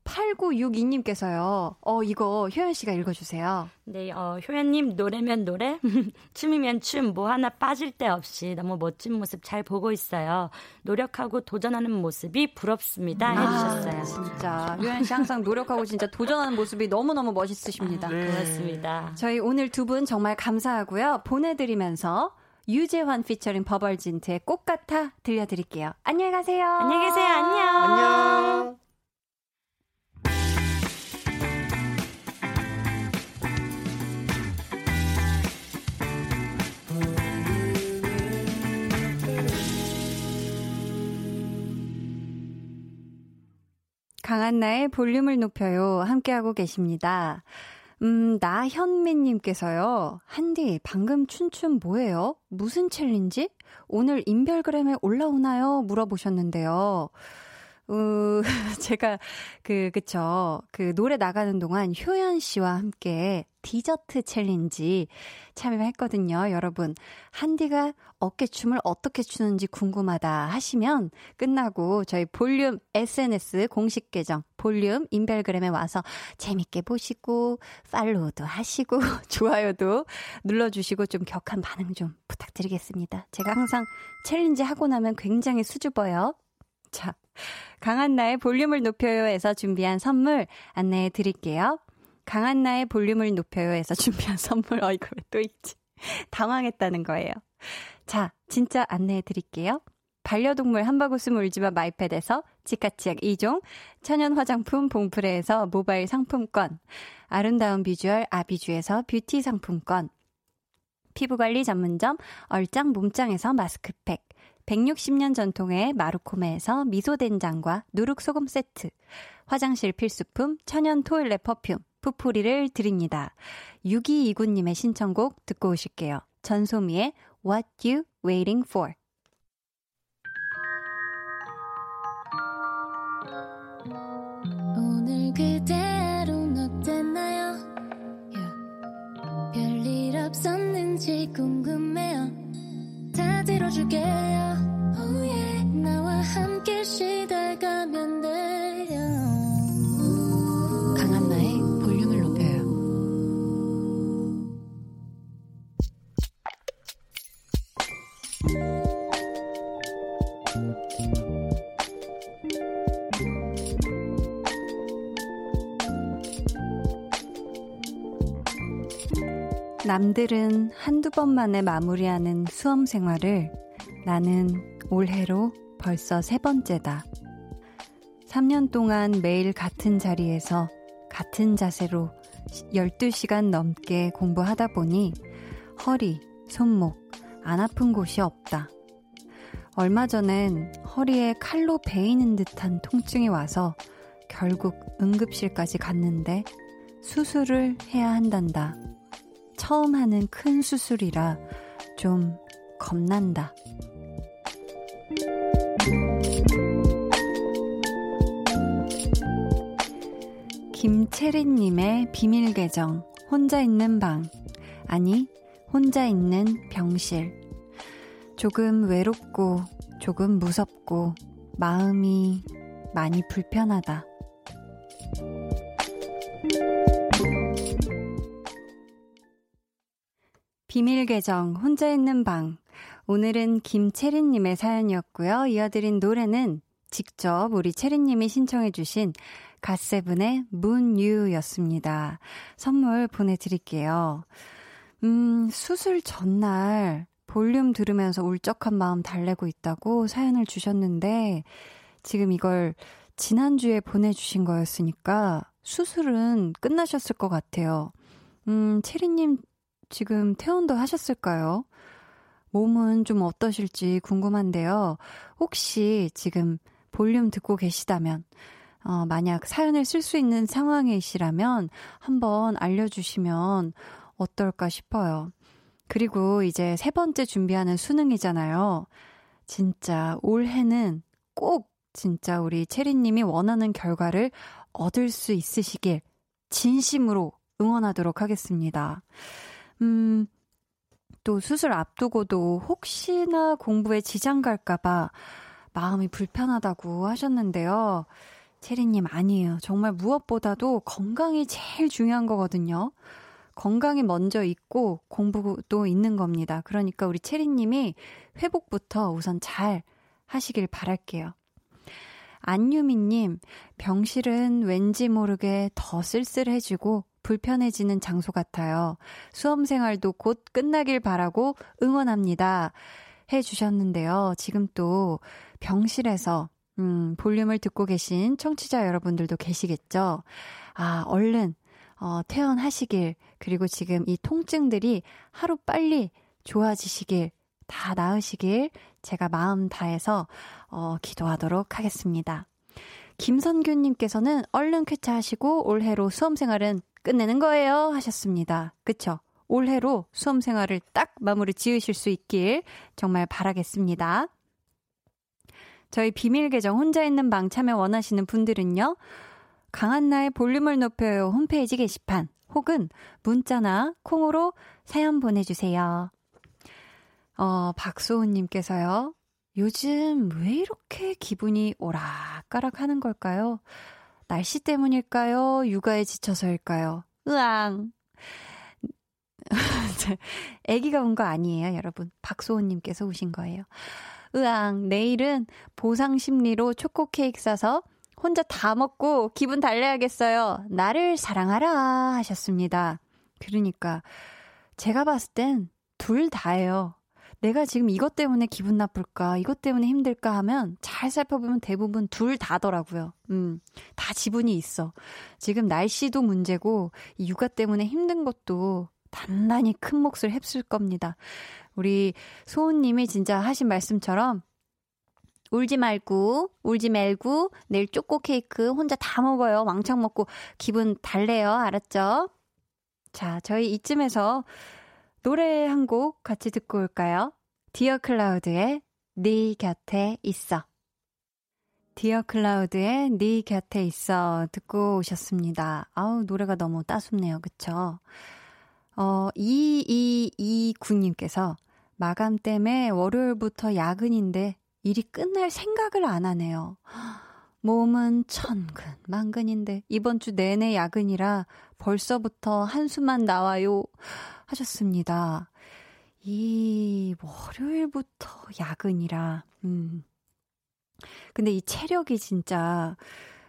8962님께서요. 어 이거 효연 씨가 읽어주세요. 네, 어, 효연님, 노래면 노래, 춤이면 춤, 뭐 하나 빠질 데 없이 너무 멋진 모습 잘 보고 있어요. 노력하고 도전하는 모습이 부럽습니다. 해주셨어요. 아, 진짜 효연 씨 항상 노력하고 진짜 도전하는 모습이 너무 너무 멋있으십니다. 네. 고맙습니다. 저희 오늘 두 분 정말 감사하고요. 보내드리면서 유재환 피처링 버벌진트의 꽃 같아 들려드릴게요. 안녕히 가세요. 안녕히 계세요. 안녕. 안녕. 강한나의 볼륨을 높여요. 함께하고 계십니다. 음, 나현미님께서요. 한디, 방금 춘 춤 뭐예요? 무슨 challenge? 오늘 인별그램에 올라오나요? 물어보셨는데요. 으, 제가, 그, 그쵸. 그, 노래 나가는 동안 효연 씨와 함께 디저트 challenge 참여했거든요. 여러분, 한디가 어깨춤을 어떻게 추는지 궁금하다 하시면 끝나고 저희 볼륨 SNS 공식 계정 볼륨 인별그램에 와서 재밌게 보시고 follow도 하시고 좋아요도 눌러주시고 좀 격한 반응 좀 부탁드리겠습니다. 제가 항상 challenge 하고 나면 굉장히 수줍어요. 자, 강한나의 볼륨을 높여요에서 준비한 선물 안내해 드릴게요. 강한나의 볼륨을 높여요에서 준비한 선물, 어, 이거 왜 또 있지? 당황했다는 거예요. 자, 진짜 안내해 드릴게요. 반려동물 한바구스 물지마 마이패드에서 치카치약 2종, 천연 화장품 봉프레에서 모바일 상품권, 아름다운 비주얼 아비주에서 뷰티 상품권, 피부관리 전문점 얼짱 몸짱에서 마스크팩, 160년 전통의 마루코메에서 미소된장과 누룩소금 세트, 화장실 필수품 천연 toilet perfume, 푸풀이를 드립니다. 6229님의 신청곡 듣고 오실게요. 전소미의 What You Waiting For. 오늘 그대로는 어땠나요? Yeah. 별일 없었는지 궁금해요. 다 들어줄게요. 남들은 한두 번 만에 마무리하는 수험 생활을 나는 올해로 벌써 세 번째다. 3년 동안 매일 같은 자리에서 같은 자세로 12시간 넘게 공부하다 보니 허리, 손목, 안 아픈 곳이 없다. 얼마 전엔 허리에 칼로 베이는 듯한 통증이 와서 결국 응급실까지 갔는데 수술을 해야 한단다. 처음 하는 큰 수술이라 좀 겁난다. 김채린님의 비밀 계정, 혼자 있는 방. 아니, 혼자 있는 병실. 조금 외롭고, 조금 무섭고, 마음이 많이 불편하다. 비밀 계정, 혼자 있는 방. 오늘은 김채린님의 사연이었고요. 이어드린 노래는 직접 우리 채린님이 신청해주신 갓세븐의 문유였습니다. 선물 보내드릴게요. 음, 수술 전날 볼륨 들으면서 울적한 마음 달래고 있다고 사연을 주셨는데, 지금 이걸 지난주에 보내주신 거였으니까 수술은 끝나셨을 것 같아요. 음, 체리님 지금 퇴원도 하셨을까요? 몸은 좀 어떠실지 궁금한데요. 혹시 지금 볼륨 듣고 계시다면, 어, 만약 사연을 쓸 수 있는 상황이시라면 한번 알려주시면 어떨까 싶어요. 그리고 이제 세 번째 준비하는 수능이잖아요. 진짜 올해는 꼭 진짜 우리 체리님이 원하는 결과를 얻을 수 있으시길 진심으로 응원하도록 하겠습니다. 음, 또 수술 앞두고도 혹시나 공부에 지장 갈까봐 마음이 불편하다고 하셨는데요. 체리님 아니에요. 정말 무엇보다도 건강이 제일 중요한 거거든요. 건강이 먼저 있고 공부도 있는 겁니다. 그러니까 우리 체리님이 회복부터 우선 잘 하시길 바랄게요. 안유미님, 병실은 왠지 모르게 더 쓸쓸해지고 불편해지는 장소 같아요. 수험 생활도 곧 끝나길 바라고 응원합니다. 해 주셨는데요. 지금 또 병실에서 음, 볼륨을 듣고 계신 청취자 여러분들도 계시겠죠? 아, 얼른 어, 퇴원하시길 그리고 지금 이 통증들이 하루 빨리 좋아지시길 다 나으시길 제가 마음 다해서 어, 기도하도록 하겠습니다. 김선규님께서는 얼른 쾌차하시고 올해로 수험생활은 끝내는 거예요 하셨습니다. 그쵸? 올해로 수험 생활을 딱 마무리 지으실 수 있길 정말 바라겠습니다. 저희 비밀 계정 혼자 있는 방 참여 원하시는 분들은요. 강한나의 볼륨을 높여요 홈페이지 게시판 혹은 문자나 콩으로 사연 보내주세요. 어, 박소은님께서요. 요즘 왜 이렇게 기분이 오락가락 하는 걸까요? 날씨 때문일까요? 육아에 지쳐서일까요? 으앙. 애기가 온거 아니에요, 여러분. 박소은님께서 오신 거예요. 으앙, 내일은 보상 심리로 초코 케이크 사서 혼자 다 먹고 기분 달래야겠어요. 나를 사랑하라 하셨습니다. 그러니까 제가 봤을 땐 둘 다예요. 내가 지금 이것 때문에 기분 나쁠까, 이것 때문에 힘들까 하면 잘 살펴보면 대부분 둘 다더라고요. 음, 다 지분이 있어. 지금 날씨도 문제고, 이 육아 때문에 힘든 것도 단단히 큰 몫을 했을 겁니다. 우리 소은님이 진짜 하신 말씀처럼 울지 말고, 울지 말고, 내일 초코 케이크 혼자 다 먹어요. 왕창 먹고 기분 달래요. 알았죠? 자, 저희 이쯤에서 노래 한 곡 같이 듣고 올까요? 디어 클라우드의 네 곁에 있어. 디어 클라우드의 네 곁에 있어 듣고 오셨습니다. 아우, 노래가 너무 따숩네요. 그쵸? 어, 2229님께서 마감 때문에 월요일부터 야근인데 일이 끝날 생각을 안 하네요. 몸은 천근, 만근인데 이번 주 내내 야근이라 벌써부터 한숨만 나와요. 하셨습니다. 이 월요일부터 야근이라, 음. 근데 이 체력이 진짜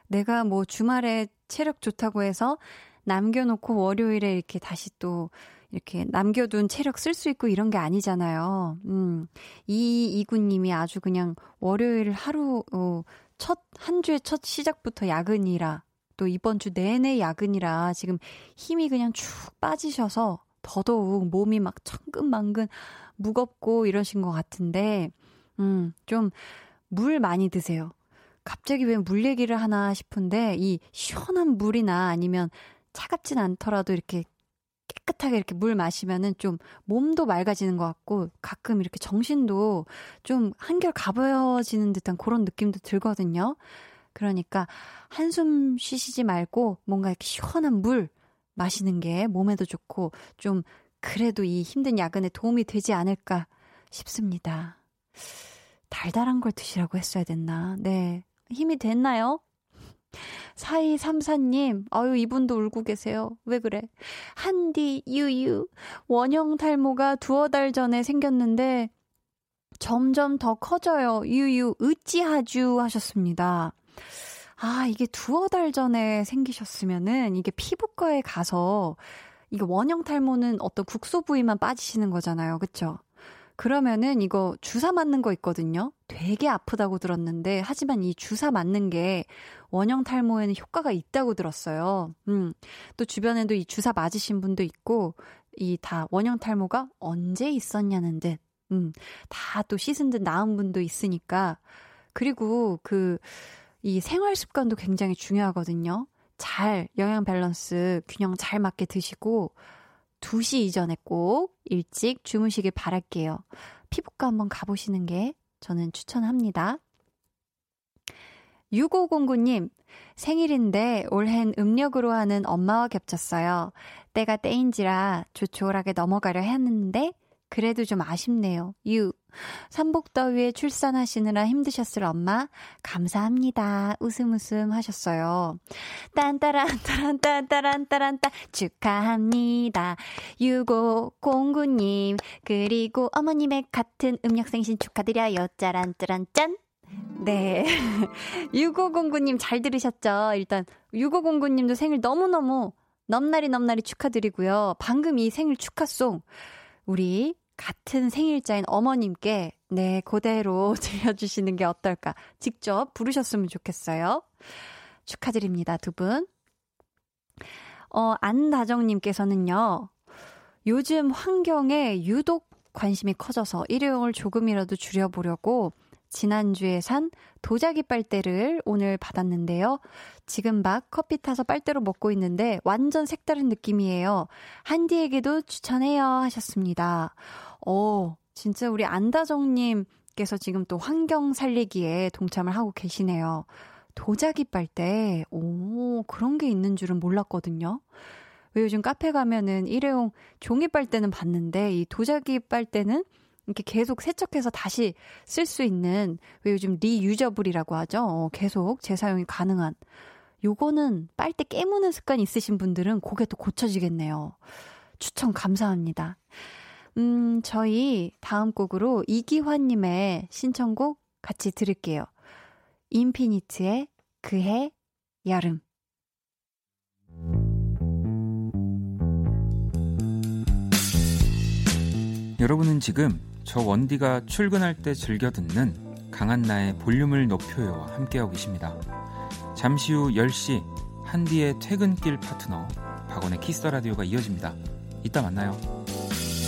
내가 뭐 주말에 체력 좋다고 해서 남겨놓고 월요일에 이렇게 다시 또 이렇게 남겨둔 체력 쓸 수 있고 이런 게 아니잖아요. 음, 이 이구님이 아주 그냥 월요일 하루, 어, 첫, 한 주의 첫 시작부터 야근이라, 또 이번 주 내내 야근이라 지금 힘이 그냥 축 빠지셔서 더더욱 몸이 막 천근만근 무겁고 이러신 것 같은데, 음, 좀 물 많이 드세요. 갑자기 왜 물 얘기를 하나 싶은데, 이 시원한 물이나 아니면 차갑진 않더라도 이렇게 깨끗하게 이렇게 물 마시면은 좀 몸도 맑아지는 것 같고 가끔 이렇게 정신도 좀 한결 가벼워지는 듯한 그런 느낌도 들거든요. 그러니까 한숨 쉬시지 말고 뭔가 이렇게 시원한 물 마시는 게 몸에도 좋고 좀 그래도 이 힘든 야근에 도움이 되지 않을까 싶습니다. 달달한 걸 드시라고 했어야 됐나? 네. 힘이 됐나요? 4234님, 아유, 이분도 울고 계세요. 왜 그래? 한디, 유유, 원형 탈모가 두어 달 전에 생겼는데, 점점 더 커져요. 유유, 으찌하주 하셨습니다. 아, 이게 두어 달 전에 생기셨으면은, 이게 피부과에 가서, 이게 원형 탈모는 어떤 국소 부위만 빠지시는 거잖아요. 그쵸? 그러면은 이거 주사 맞는 거 있거든요. 되게 아프다고 들었는데 하지만 이 주사 맞는 게 원형 탈모에는 효과가 있다고 들었어요. 음. 또 주변에도 이 주사 맞으신 분도 있고 이 다 원형 탈모가 언제 있었냐는 듯. 음. 다 또 씻은 듯 나은 분도 있으니까 그리고 그 이 생활 습관도 굉장히 중요하거든요. 잘 영양 밸런스 균형 잘 맞게 드시고 2시 이전에 꼭 일찍 주무시길 바랄게요. 피부과 한번 가보시는 게 저는 추천합니다. 6509님, 생일인데 올해는 음력으로 하는 엄마와 겹쳤어요. 때가 때인지라 조촐하게 넘어가려 했는데 그래도 좀 아쉽네요. 유. 삼복더위에 출산하시느라 힘드셨을 엄마, 감사합니다. 웃음 웃음 하셨어요. 딴따란, 따란, 딴따란, 따란, 따, 축하합니다. 유고, 공구님, 그리고 어머님의 같은 음력생신 축하드려요. 짜란, 따란, 짠! 네. 6509님 잘 들으셨죠? 일단, 6509님도 생일 너무너무 넘나리 넘나리 축하드리고요. 방금 이 생일 축하송, 우리 같은 생일자인 어머님께 네, 그대로 들려주시는 게 어떨까. 직접 부르셨으면 좋겠어요. 축하드립니다, 두 분. 어, 안다정님께서는요, 요즘 환경에 유독 관심이 커져서 일회용을 조금이라도 줄여보려고 지난주에 산 도자기 빨대를 오늘 받았는데요. 지금 막 커피 타서 빨대로 먹고 있는데 완전 색다른 느낌이에요. 한디에게도 추천해요 하셨습니다. 어, 진짜 우리 안다정님께서 지금 또 환경 살리기에 동참을 하고 계시네요. 도자기 빨대, 오, 그런 게 있는 줄은 몰랐거든요. 왜 요즘 카페 가면은 일회용 종이 빨대는 봤는데 이 도자기 빨대는 이렇게 계속 세척해서 다시 쓸 수 있는 왜 요즘 리유저블이라고 하죠. 어, 계속 재사용이 가능한. 요거는 빨대 깨무는 습관 있으신 분들은 그게 또 고쳐지겠네요. 추천 감사합니다. 음, 저희 다음 곡으로 이기환님의 신청곡 같이 들을게요. 인피니트의 그해 여름. 여러분은 지금 저 원디가 출근할 때 즐겨 듣는 강한나의 볼륨을 높여요와 함께하고 계십니다. 잠시 후 10시 한디의 퇴근길 파트너 박원의 키스 라디오가 이어집니다. 이따 만나요.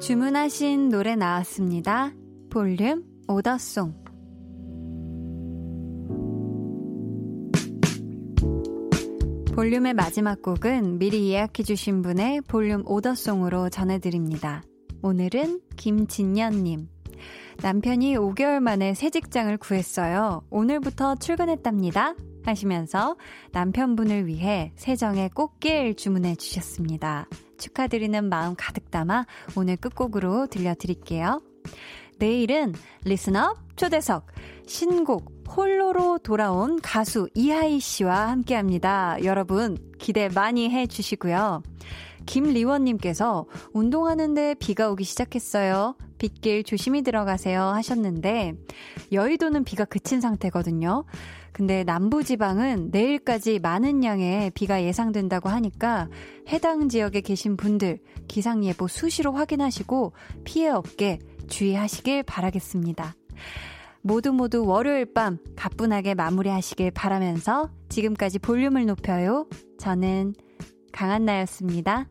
주문하신 노래 나왔습니다. 볼륨 오더송. 볼륨의 마지막 곡은 미리 예약해주신 분의 볼륨 오더송으로 전해드립니다. 오늘은 김진년님. 남편이 5개월 만에 새 직장을 구했어요. 오늘부터 출근했답니다. 하시면서 남편분을 위해 세정의 꽃길 주문해 주셨습니다. 축하드리는 마음 가득 담아 오늘 끝곡으로 들려드릴게요. 내일은 리스너 초대석 신곡 홀로로 돌아온 가수 이하이 씨와 함께 합니다. 여러분 기대 많이 해 주시고요. 김리원님께서 운동하는데 비가 오기 시작했어요. 빗길 조심히 들어가세요 하셨는데 여의도는 비가 그친 상태거든요. 근데 남부지방은 내일까지 많은 양의 비가 예상된다고 하니까 해당 지역에 계신 분들 기상예보 수시로 확인하시고 피해 없게 주의하시길 바라겠습니다. 모두 모두 월요일 밤 가뿐하게 마무리하시길 바라면서 지금까지 볼륨을 높여요. 저는 강한나였습니다.